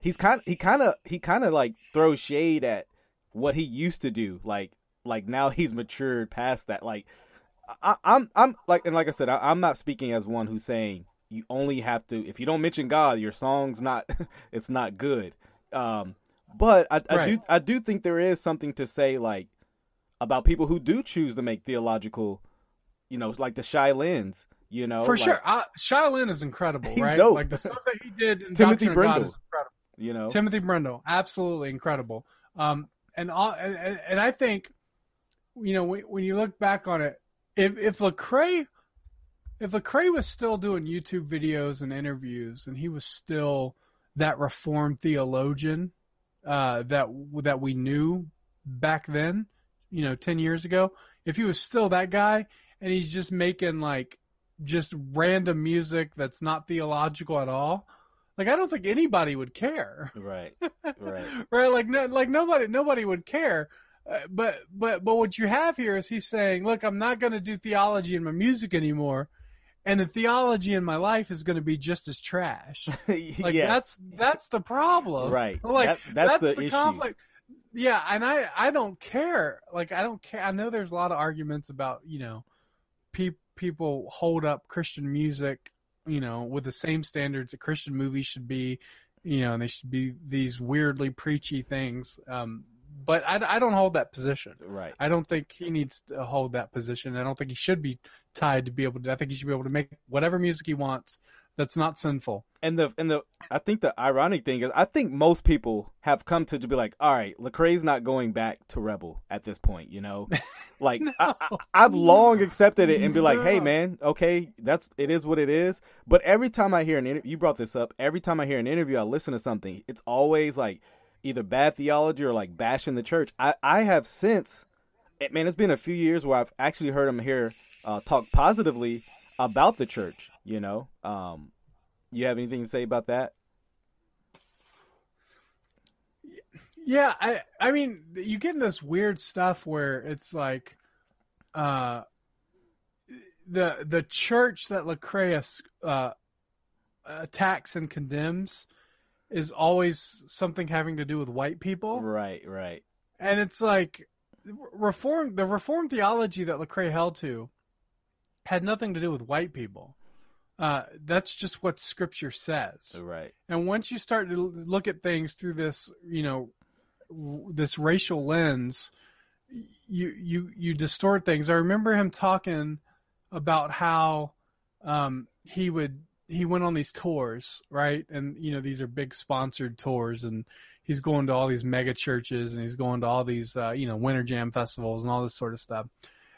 he's kind he kind of he kind of like throws shade at what he used to do like like now he's matured past that like I, I'm I'm like and like I said I, I'm not speaking as one who's saying you only have to if you don't mention God your song's not it's not good. Um but I, I do I do think there is something to say like about people who do choose to make theological, you know, like the Shai Linnes, you know, For like, sure, uh, is incredible, He's right? dope. Like the stuff that he did in Timothy Doctrine Brindle. is incredible. you know, Timothy Brindle, absolutely incredible. Um, and all, and, and- and I think, you know, when, when you look back on it, if if Lecrae, if Lecrae was still doing YouTube videos and interviews, and he was still that reformed theologian uh, that that we knew back then, you know, ten years ago, if he was still that guy, and he's just making like just random music that's not theological at all. Like I don't think anybody would care. Right, right, right? Like no, like nobody nobody would care. Uh, but but but what you have here is he's saying look i'm not going to do theology in my music anymore and the theology in my life is going to be just as trash. Like yes, that's that's the problem. Right. like That- that's, the, issue. conflict. Yeah and i i don't care. Like i don't care. I know there's a lot of arguments about you know pe- people hold up christian music you know with the same standards that christian movies should be you know and they should be these weirdly preachy things um but i, I don't hold that position Right. i don't think he needs to hold that position i don't think he should be tied to be able to i think he should be able to make whatever music he wants that's not sinful And the and the I think the ironic thing is I think most people have come to to be like, all right, Lecrae's not going back to Rebel at this point, you know. Like I, I, I've long accepted it and be like, hey man, okay, that's it is what it is. But every time I hear an interview, you brought this up. Every time I hear an interview, I listen to something. It's always like either bad theology or like bashing the church. I I have since, man, it's been a few years where I've actually heard him here uh, talk positively about the church. You know, um, you have anything to say about that? Yeah, I I mean, you get in this weird stuff where it's like, uh, the the church that Lecrae uh, attacks and condemns is always something having to do with white people, Right, right, and it's like reform the reform theology that Lecrae held to had nothing to do with white people. Uh, that's just what Scripture says. right. And once you start to look at things through this, you know, this racial lens, you you you distort things. I remember him talking about how um, he would he went on these tours, right? And you know, these are big sponsored tours, and he's going to all these mega churches, and he's going to all these uh, you know winter jam festivals and all this sort of stuff.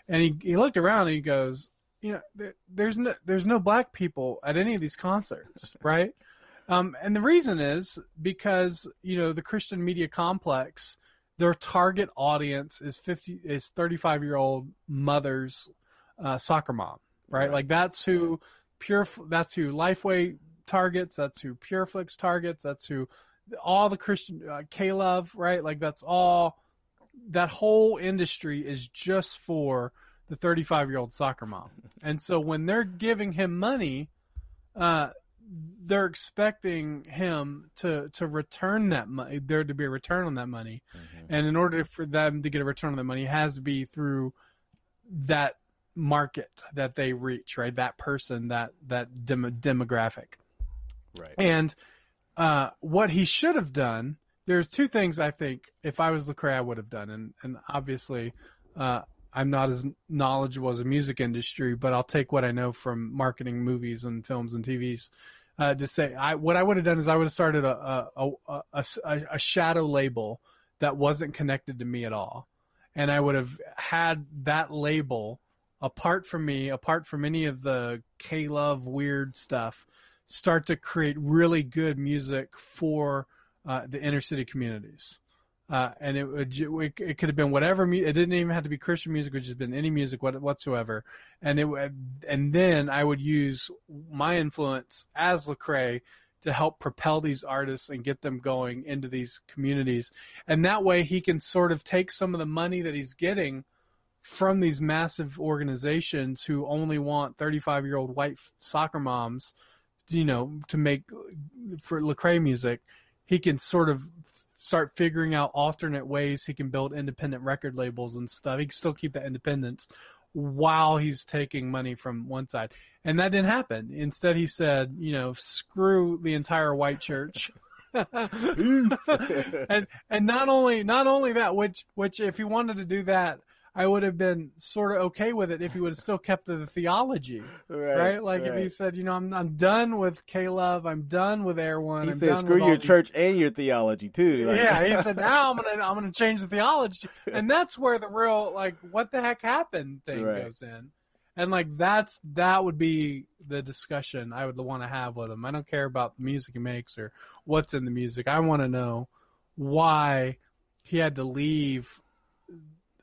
And he he looked around and he goes, you know, there, there's no there's no black people at any of these concerts, right? Um, and the reason is because you know the Christian media complex, their target audience is fifty is thirty five year old mothers, uh, soccer mom, right? Right. Like that's who pure that's who Lifeway targets. That's who PureFlix targets. That's who all the Christian uh, K Love, right? Like that's all. That whole industry is just for the 35 year old soccer mom. And so when they're giving him money, uh, they're expecting him to to return that money. There to be a return on that money, Mhm. and in order for them to get a return on the money, it has to be through that market that they reach, right? That person, that that dem- demographic. Right. And uh, what he should have done, there's two things I think if I was Lecrae I would have done, and and obviously uh, I'm not as knowledgeable as the music industry, but I'll take what I know from marketing movies and films and TVs. Uh, to say, I what I would have done is I would have started a a, a, a, a shadow label that wasn't connected to me at all, and I would have had that label apart from me, apart from any of the K Love weird stuff, start to create really good music for uh, the inner city communities. Uh, and it would it, it could have been whatever mu- it didn't even have to be Christian music, which has been any music what, whatsoever. And it and then I would use my influence as Lecrae to help propel these artists and get them going into these communities. And that way he can sort of take some of the money that he's getting from these massive organizations who only want 35 year old white soccer moms, you know, to make for Lecrae music, he can sort of start figuring out alternate ways he can build independent record labels and stuff. He can still keep that independence while he's taking money from one side. And that didn't happen. Instead, he said, you know, screw the entire white church. and and not only not only that, which which if he wanted to do that, I would have been sort of okay with it if he would have still kept the theology, right? right, Like if he said, you know, I'm I'm done with K Love, I'm done with Air One. he I'm said, done "Screw your these church and your theology too." Like- yeah, he said now I'm gonna I'm gonna change the theology, and that's where the real like what the heck happened thing Right. goes in, and like that's that would be the discussion I would want to have with him. I don't care about the music he makes or what's in the music. I want to know why he had to leave,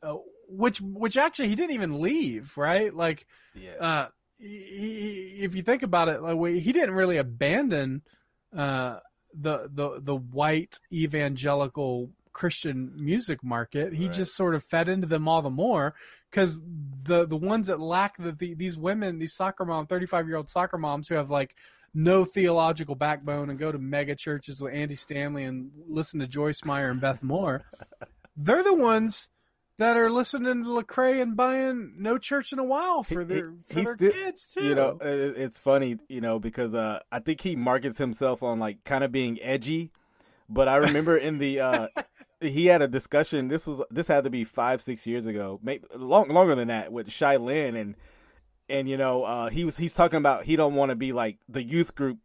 uh, which which actually he didn't even leave, right? Like yeah. uh, he, if you think about it, like he didn't really abandon uh, the the the white evangelical Christian music market. He Right. just sort of fed into them all the more because the the ones that lack the, the these women, these soccer mom, thirty five year old soccer moms who have like no theological backbone and go to mega churches with Andy Stanley and listen to Joyce Meyer and Beth Moore, they're the ones that are listening to Lecrae and buying No Church in a While for their, he- for their still- kids too. You know, it- it's funny, you know, because uh, I think he markets himself on like kind of being edgy. But I remember in the uh, he had a discussion. This was this had to be five six years ago, maybe long longer than that, with Shai Linne and and you know uh, he was he's talking about he don't want to be like the youth group,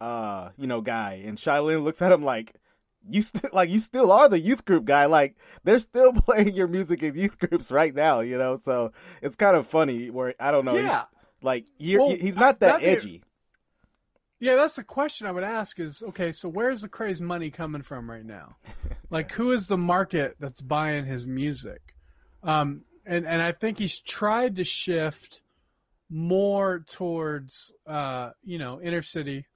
uh, you know, guy. And Shai Linne looks at him like. You still like you still are the youth group guy. Like they're still playing your music in youth groups right now, you know. So it's kind of funny. Where I don't know. he's- yeah, like you're, Well, he's not that edgy. yeah. That's the question I would ask: is okay. So where's Lecrae's money coming from right now? Like, who is the market that's buying his music? Um, and and I think he's tried to shift more towards uh, you know inner city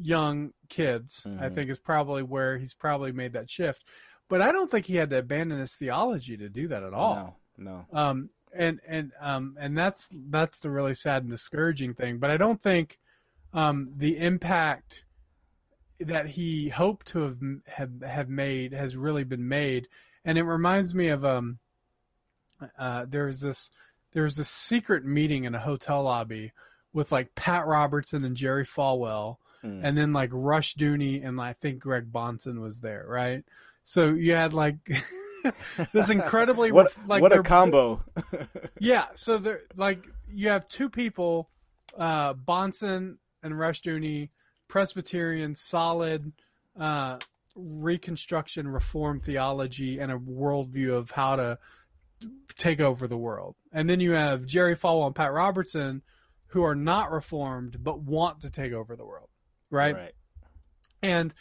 young kids. I Mhm. think is probably where he's probably made that shift. But I don't think he had to abandon his theology to do that at all. No, no. um and and um and that's that's the really sad and discouraging thing but i don't think um the impact that he hoped to have have, have made has really been made and it reminds me of um uh there's this there's this secret meeting in a hotel lobby with like pat robertson and jerry falwell Mm. and then like Rushdoony and I think Greg Bahnsen was there, right? So you had like this incredibly what like what a combo. yeah, so they're like you have two people, uh, Bahnsen and Rushdoony, Presbyterian, solid, uh, Reconstruction, Reform theology, and a worldview of how to take over the world. And then you have Jerry Falwell and Pat Robertson, who are not Reformed but want to take over the world, right? And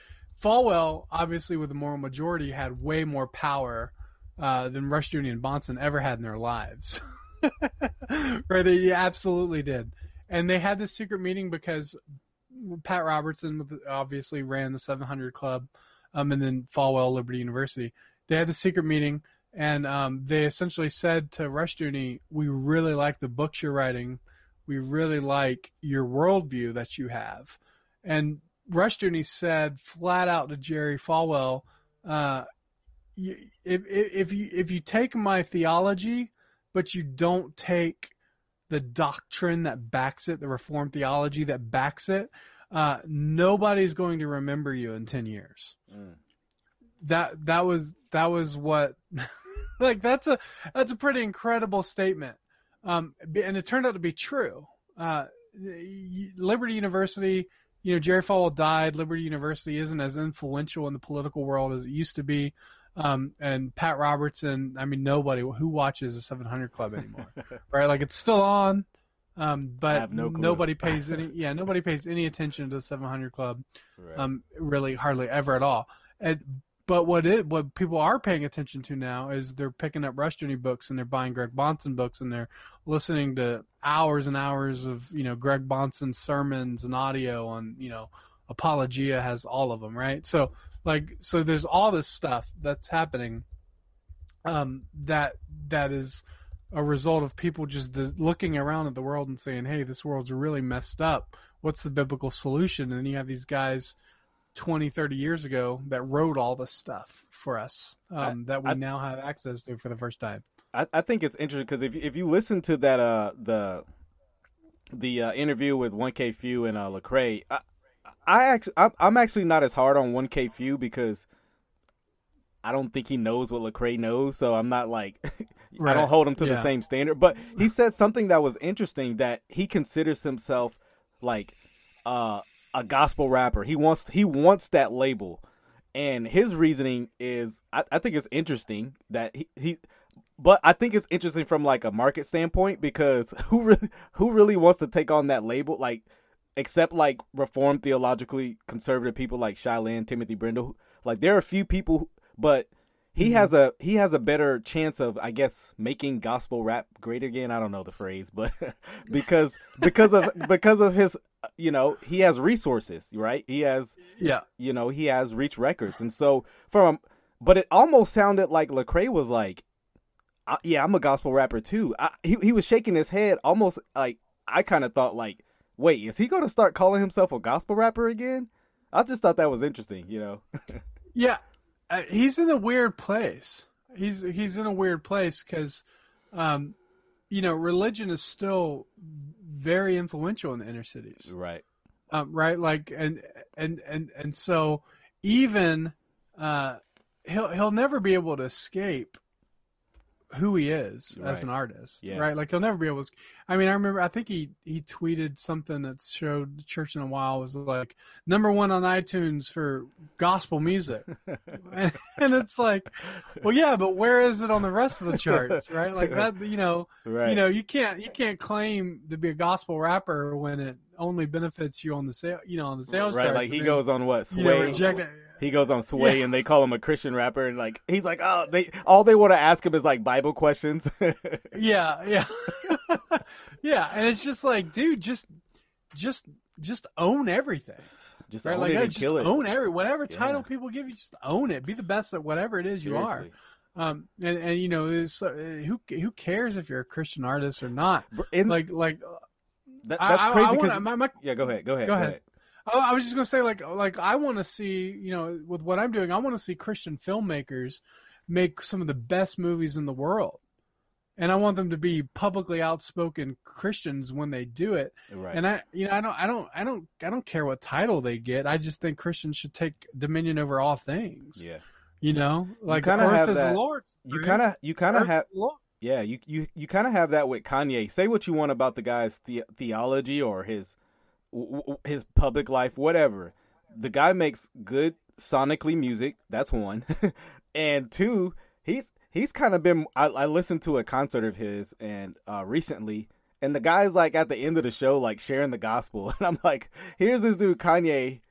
Falwell, obviously with the moral majority, had way more power uh, than Rush Jr. and Bahnsen ever had in their lives. right? They absolutely did. And they had this secret meeting because Pat Robertson obviously ran the 700 Club, um, and then Falwell Liberty University. They had the secret meeting, and um, they essentially said to Rushdoony, "We really like the books you're writing. We really like your worldview that you have." And Rushdoony said flat out to Jerry Falwell, uh, if, if if you if you take my theology, but you don't take the doctrine that backs it, the Reformed theology that backs it, uh, nobody's going to remember you in ten years. Mm. That that was that was what, like that's a that's a pretty incredible statement, um, and it turned out to be true. Uh, Liberty University you know, Jerry Falwell died. Liberty University isn't as influential in the political world as it used to be. Um, and Pat Robertson, I mean, nobody who watches the 700 Club anymore, right? Like it's still on, um, but no nobody pays any. Yeah, nobody pays any attention to the 700 Club, Right. um, really hardly ever at all. And but what it what people are paying attention to now is they're picking up Rushdoony books and they're buying Greg Bahnsen books and they're listening to hours and hours of you know Greg Bahnsen sermons and audio on you know Apologia has all of them right? So like so there's all this stuff that's happening um that that is a result of people just looking around at the world and saying hey this world's really messed up. What's the biblical solution? And then you have these guys 20 30 years ago that wrote all this stuff for us um, that we I- now have access to for the first time. I, I think it's interesting because if if you listen to that uh the the uh, interview with 1K Phew and uh, Lecrae, I, I actually I'm, I'm actually not as hard on 1K Phew because I don't think he knows what Lecrae knows, so I'm not like I don't hold him to the same standard. But he said something that was interesting that he considers himself like uh, a gospel rapper. He wants he wants that label, and his reasoning is I, I think it's interesting that he, he but I think it's interesting from like a market standpoint because who really who really wants to take on that label like except like reformed theologically conservative people like Shai Linne, Timothy Brindle. Like there are a few people, but he mm-hmm. has a he has a better chance of I guess making gospel rap great again. I don't know the phrase, but because because of because of his you know he has resources, right? He has Yeah. you know he has Reach Records, and so from but it almost sounded like Lecrae was like, I, yeah, I'm a gospel rapper too. I, he he was shaking his head, almost like I kind of thought like, wait, is he going to start calling himself a gospel rapper again? I just thought that was interesting, you know. Yeah, he's in a weird place. He's he's in a weird place because, um, you know, religion is still very influential in the inner cities, right. um, right? Like, and and and and so even uh, he'll he'll never be able to escape who he is Right. as an artist, Yeah. right? Like he'll never be able to. I mean, I remember. I think he he tweeted something that showed the church in a while was like number one on iTunes for gospel music, and, and it's like, well, yeah, but where is it on the rest of the charts, right? Like that, you know, Right. you know, you can't you can't claim to be a gospel rapper when it only benefits you on the sale, you know, on the sales right. Like he goes on what then, you know, sway. He goes on sway, and they call him a Christian rapper, and like he's like, oh, they all they want to ask him is like Bible questions. Yeah, yeah, yeah, and it's just like, dude, just, just, just own everything, just right? own Like, it yeah, and just kill it. own every whatever Yeah. title people give you, just own it. Be the best at whatever it is you are. Um, and and you know, uh, who who cares if you're a Christian artist or not? And Like like that, that's I- crazy I because wanna- my, my, yeah, go ahead, go ahead, Go ahead. I Oh, I was just gonna say, like, like I want to see, you know, with what I'm doing, I want to see Christian filmmakers make some of the best movies in the world, and I want them to be publicly outspoken Christians when they do it. Right. And I, you know, I don't, I don't, I don't, I don't care what title they get. I just think Christians should take dominion over all things. yeah. You know, like kinda Earth have is that- Lord's. You kind of you kind of have is the Lord. Yeah, you you you kind of have that with Kanye. Say what you want about the guy's the- theology or his w- w- his public life, whatever. The guy makes good sonically music. That's one, and two, he's he's kind of been. I, I listened to a concert of his and uh, recently, and the guy's like at the end of the show, like sharing the gospel, and I'm like, here's this dude Kanye.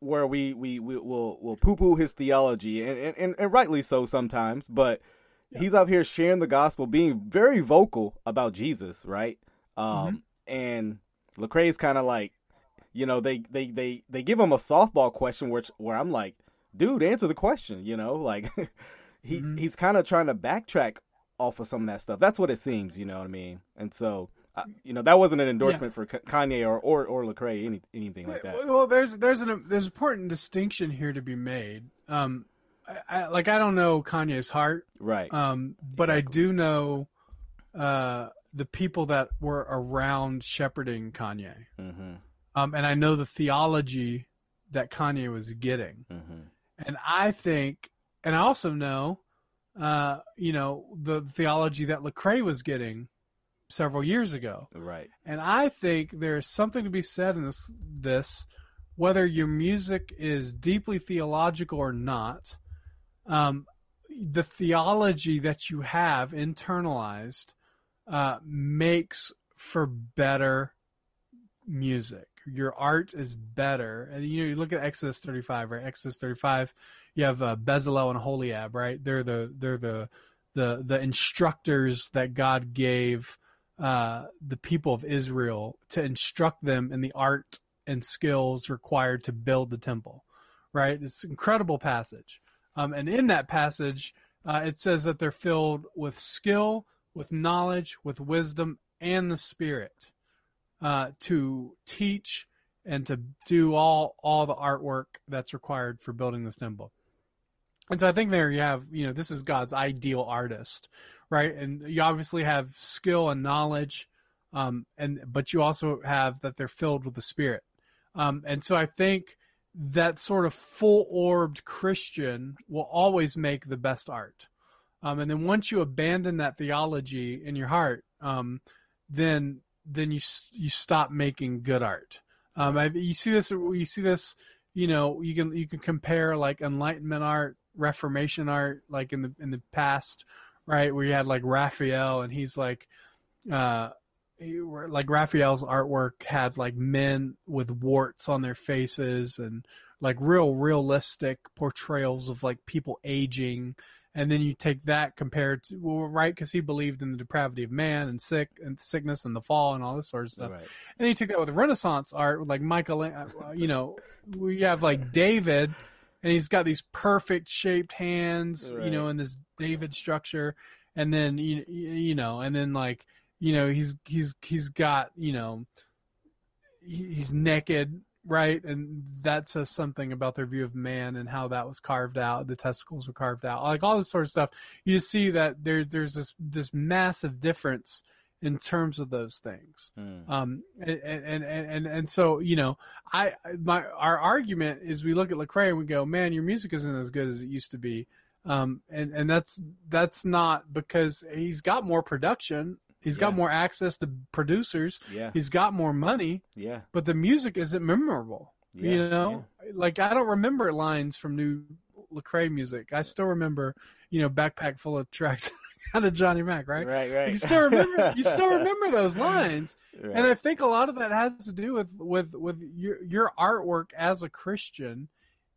Where we we we will will poo poo his theology and, and, and, and rightly so sometimes, but he's up here sharing the gospel, being very vocal about Jesus, right? Um, and Lecrae's kind of like, you know, they, they they they give him a softball question, which where I'm like, dude, answer the question, you know, like he Mhm. he's kind of trying to backtrack off of some of that stuff. That's what it seems, you know what I mean? And so, uh, you know, that wasn't an endorsement for K- Kanye or or or Lecrae, any anything like that. Well, there's there's an there's important distinction here to be made. Um, I, I, like I don't know Kanye's heart, Right. um, but I do know uh, the people that were around shepherding Kanye, mm-hmm. um, and I know the theology that Kanye was getting, Mm-hmm. and I think, and I also know, uh, you know, the theology that Lecrae was getting several years ago. Right. And I think there's something to be said in this, this whether your music is deeply theological or not, um, the theology that you have internalized uh, makes for better music. Your art is better. And you know, you look at Exodus 35, right? Exodus 35, you have uh, Bezalel and Holiab, right? They're the they're the the the instructors that God gave uh, the people of Israel to instruct them in the art and skills required to build the temple. Right? It's an incredible passage. Um, and in that passage, uh, it says that they're filled with skill, with knowledge, with wisdom, and the Spirit uh, to teach and to do all all the artwork that's required for building this temple. And so I think there you have, you know, this is God's ideal artist, right? And you obviously have skill and knowledge, um, and but you also have that they're filled with the Spirit. Um, and so I think that sort of full orbed Christian will always make the best art. Um, and then once you abandon that theology in your heart, um, then then you you stop making good art. Um, I, you see this. You see this. You know, you can you can compare like Enlightenment art, Reformation art, like in the in the past, right? Where you had like Raphael, and he's like, uh, he, like Raphael's artwork had like men with warts on their faces and like real realistic portrayals of like people aging and then you take that compared to well, right because he believed in the depravity of man and sick and sickness and the fall and all this sort of stuff. Right. And then you take that with Renaissance art, like Michael, uh, you know, we have like David, and he's got these perfect shaped hands, right. you know, in this David structure, and then you you know, and then like you know he's he's he's got you know he's naked right? And that says something about their view of man and how that was carved out. The testicles were carved out, like all this sort of stuff. You see that there's there's this this massive difference in terms of those things. Mm. Um, and, and, and, and, so, you know, I, my, our argument is we look at Lecrae and we go, man, your music isn't as good as it used to be. Um, and, and that's, that's not because he's got more production He's yeah. got more access to producers. Yeah. He's got more money. Yeah. But the music isn't memorable. Yeah. You know, yeah. like I don't remember lines from new Lecrae music. I still remember, you know, backpack full of tracks out of Johnny Mac, right? Right, right. You still remember you still remember those lines. Right. And I think a lot of that has to do with with with your your artwork as a Christian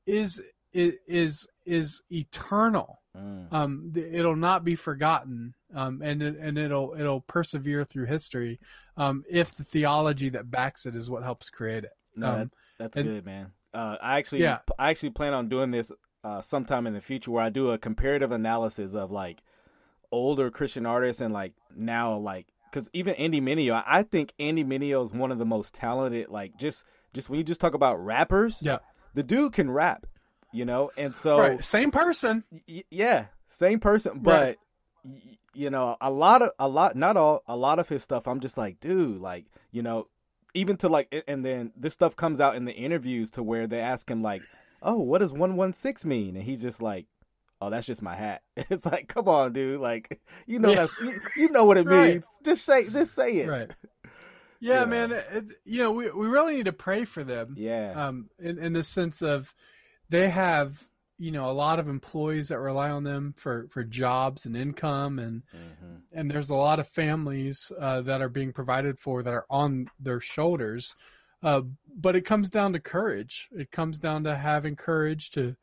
is is is eternal. Mm. Um, it'll not be forgotten um, and and it'll it'll persevere through history um, if the theology that backs it is what helps create it. No, um, that, that's and, good, man. Uh, I actually yeah. I actually plan on doing this uh, sometime in the future where I do a comparative analysis of like older Christian artists and like now like because even Andy Mineo, I think Andy Mineo is one of the most talented. Like just just when you just talk about rappers, yeah, the dude can rap, you know, and so right. same person, y- yeah, same person, but. Right you know, a lot of a lot not all a lot of his stuff I'm just like, dude, like, you know, even to like and then this stuff comes out in the interviews to where they ask him like, "Oh, what does 116 mean?" and he's just like, "Oh, that's just my hat." It's like, "Come on, dude. Like, you know yeah. that's you, you, know what it right. means. Just say just say it." Right. Yeah, you man, it, you know, we we really need to pray for them. Yeah. Um in in the sense of they have you know a lot of employees that rely on them for for jobs and income and mm-hmm. and there's a lot of families uh, that are being provided for that are on their shoulders. Uh, but it comes down to courage. It comes down to having courage to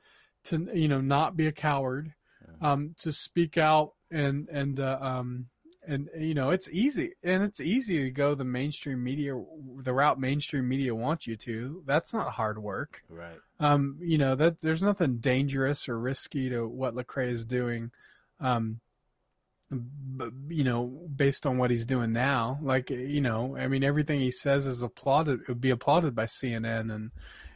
to you know not be a coward um, to speak out and and uh, um, and you know it's easy and it's easy to go the mainstream media the route mainstream media wants you to. That's not hard work. Right. Um you know that there's nothing dangerous or risky to what Lecrae is doing. Um you know based on what he's doing now like you know i mean everything he says is applauded it would be applauded by cnn and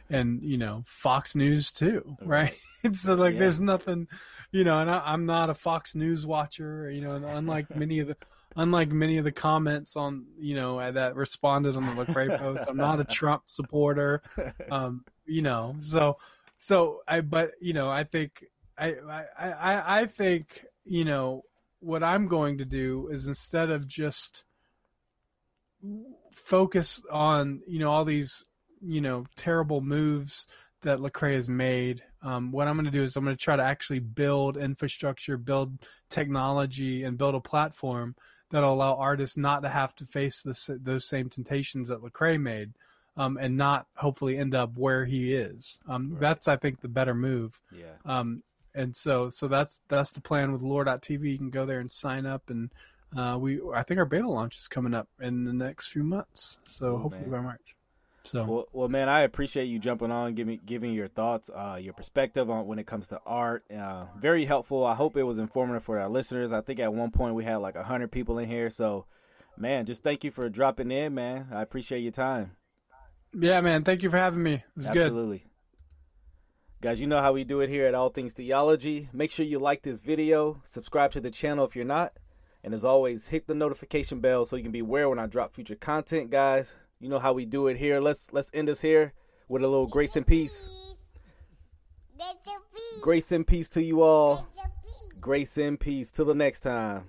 and you know fox news too right? So like yeah. there's nothing you know, and I, am not a Fox News watcher. You know, unlike many of the unlike many of the comments on you know that responded on the Lecrae post, I'm not a Trump supporter. Um, you know, so so I but you know I think I I I, I think you know what I'm going to do is instead of just focus on you know all these you know terrible moves that Lecrae has made. Um, what I'm going to do is I'm going to try to actually build infrastructure, build technology, and build a platform that'll allow artists not to have to face this, those same temptations that Lecrae made, um, and not hopefully end up where he is. Um, right. That's I think the better move. Yeah. Um, and so so that's that's the plan with Lore.tv. You can go there and sign up and. Uh, we I think our beta launch is coming up in the next few months, so oh, hopefully man. by March. So well, well, man, I appreciate you jumping on, giving giving your thoughts, uh, your perspective on when it comes to art. Uh, very helpful. I hope it was informative for our listeners. I think at one point we had like hundred people in here. So, man, just thank you for dropping in, man. I appreciate your time. Yeah, man. Thank you for having me. Absolutely. good. Guys, you know how we do it here at All Things Theology. Make sure you like this video, subscribe to the channel if you're not, and as always, hit the notification bell so you can be aware when I drop future content, guys. You know how we do it here. Let's let's end this here with a little grace and peace. Grace and peace to you all. grace and peace. Till the next time.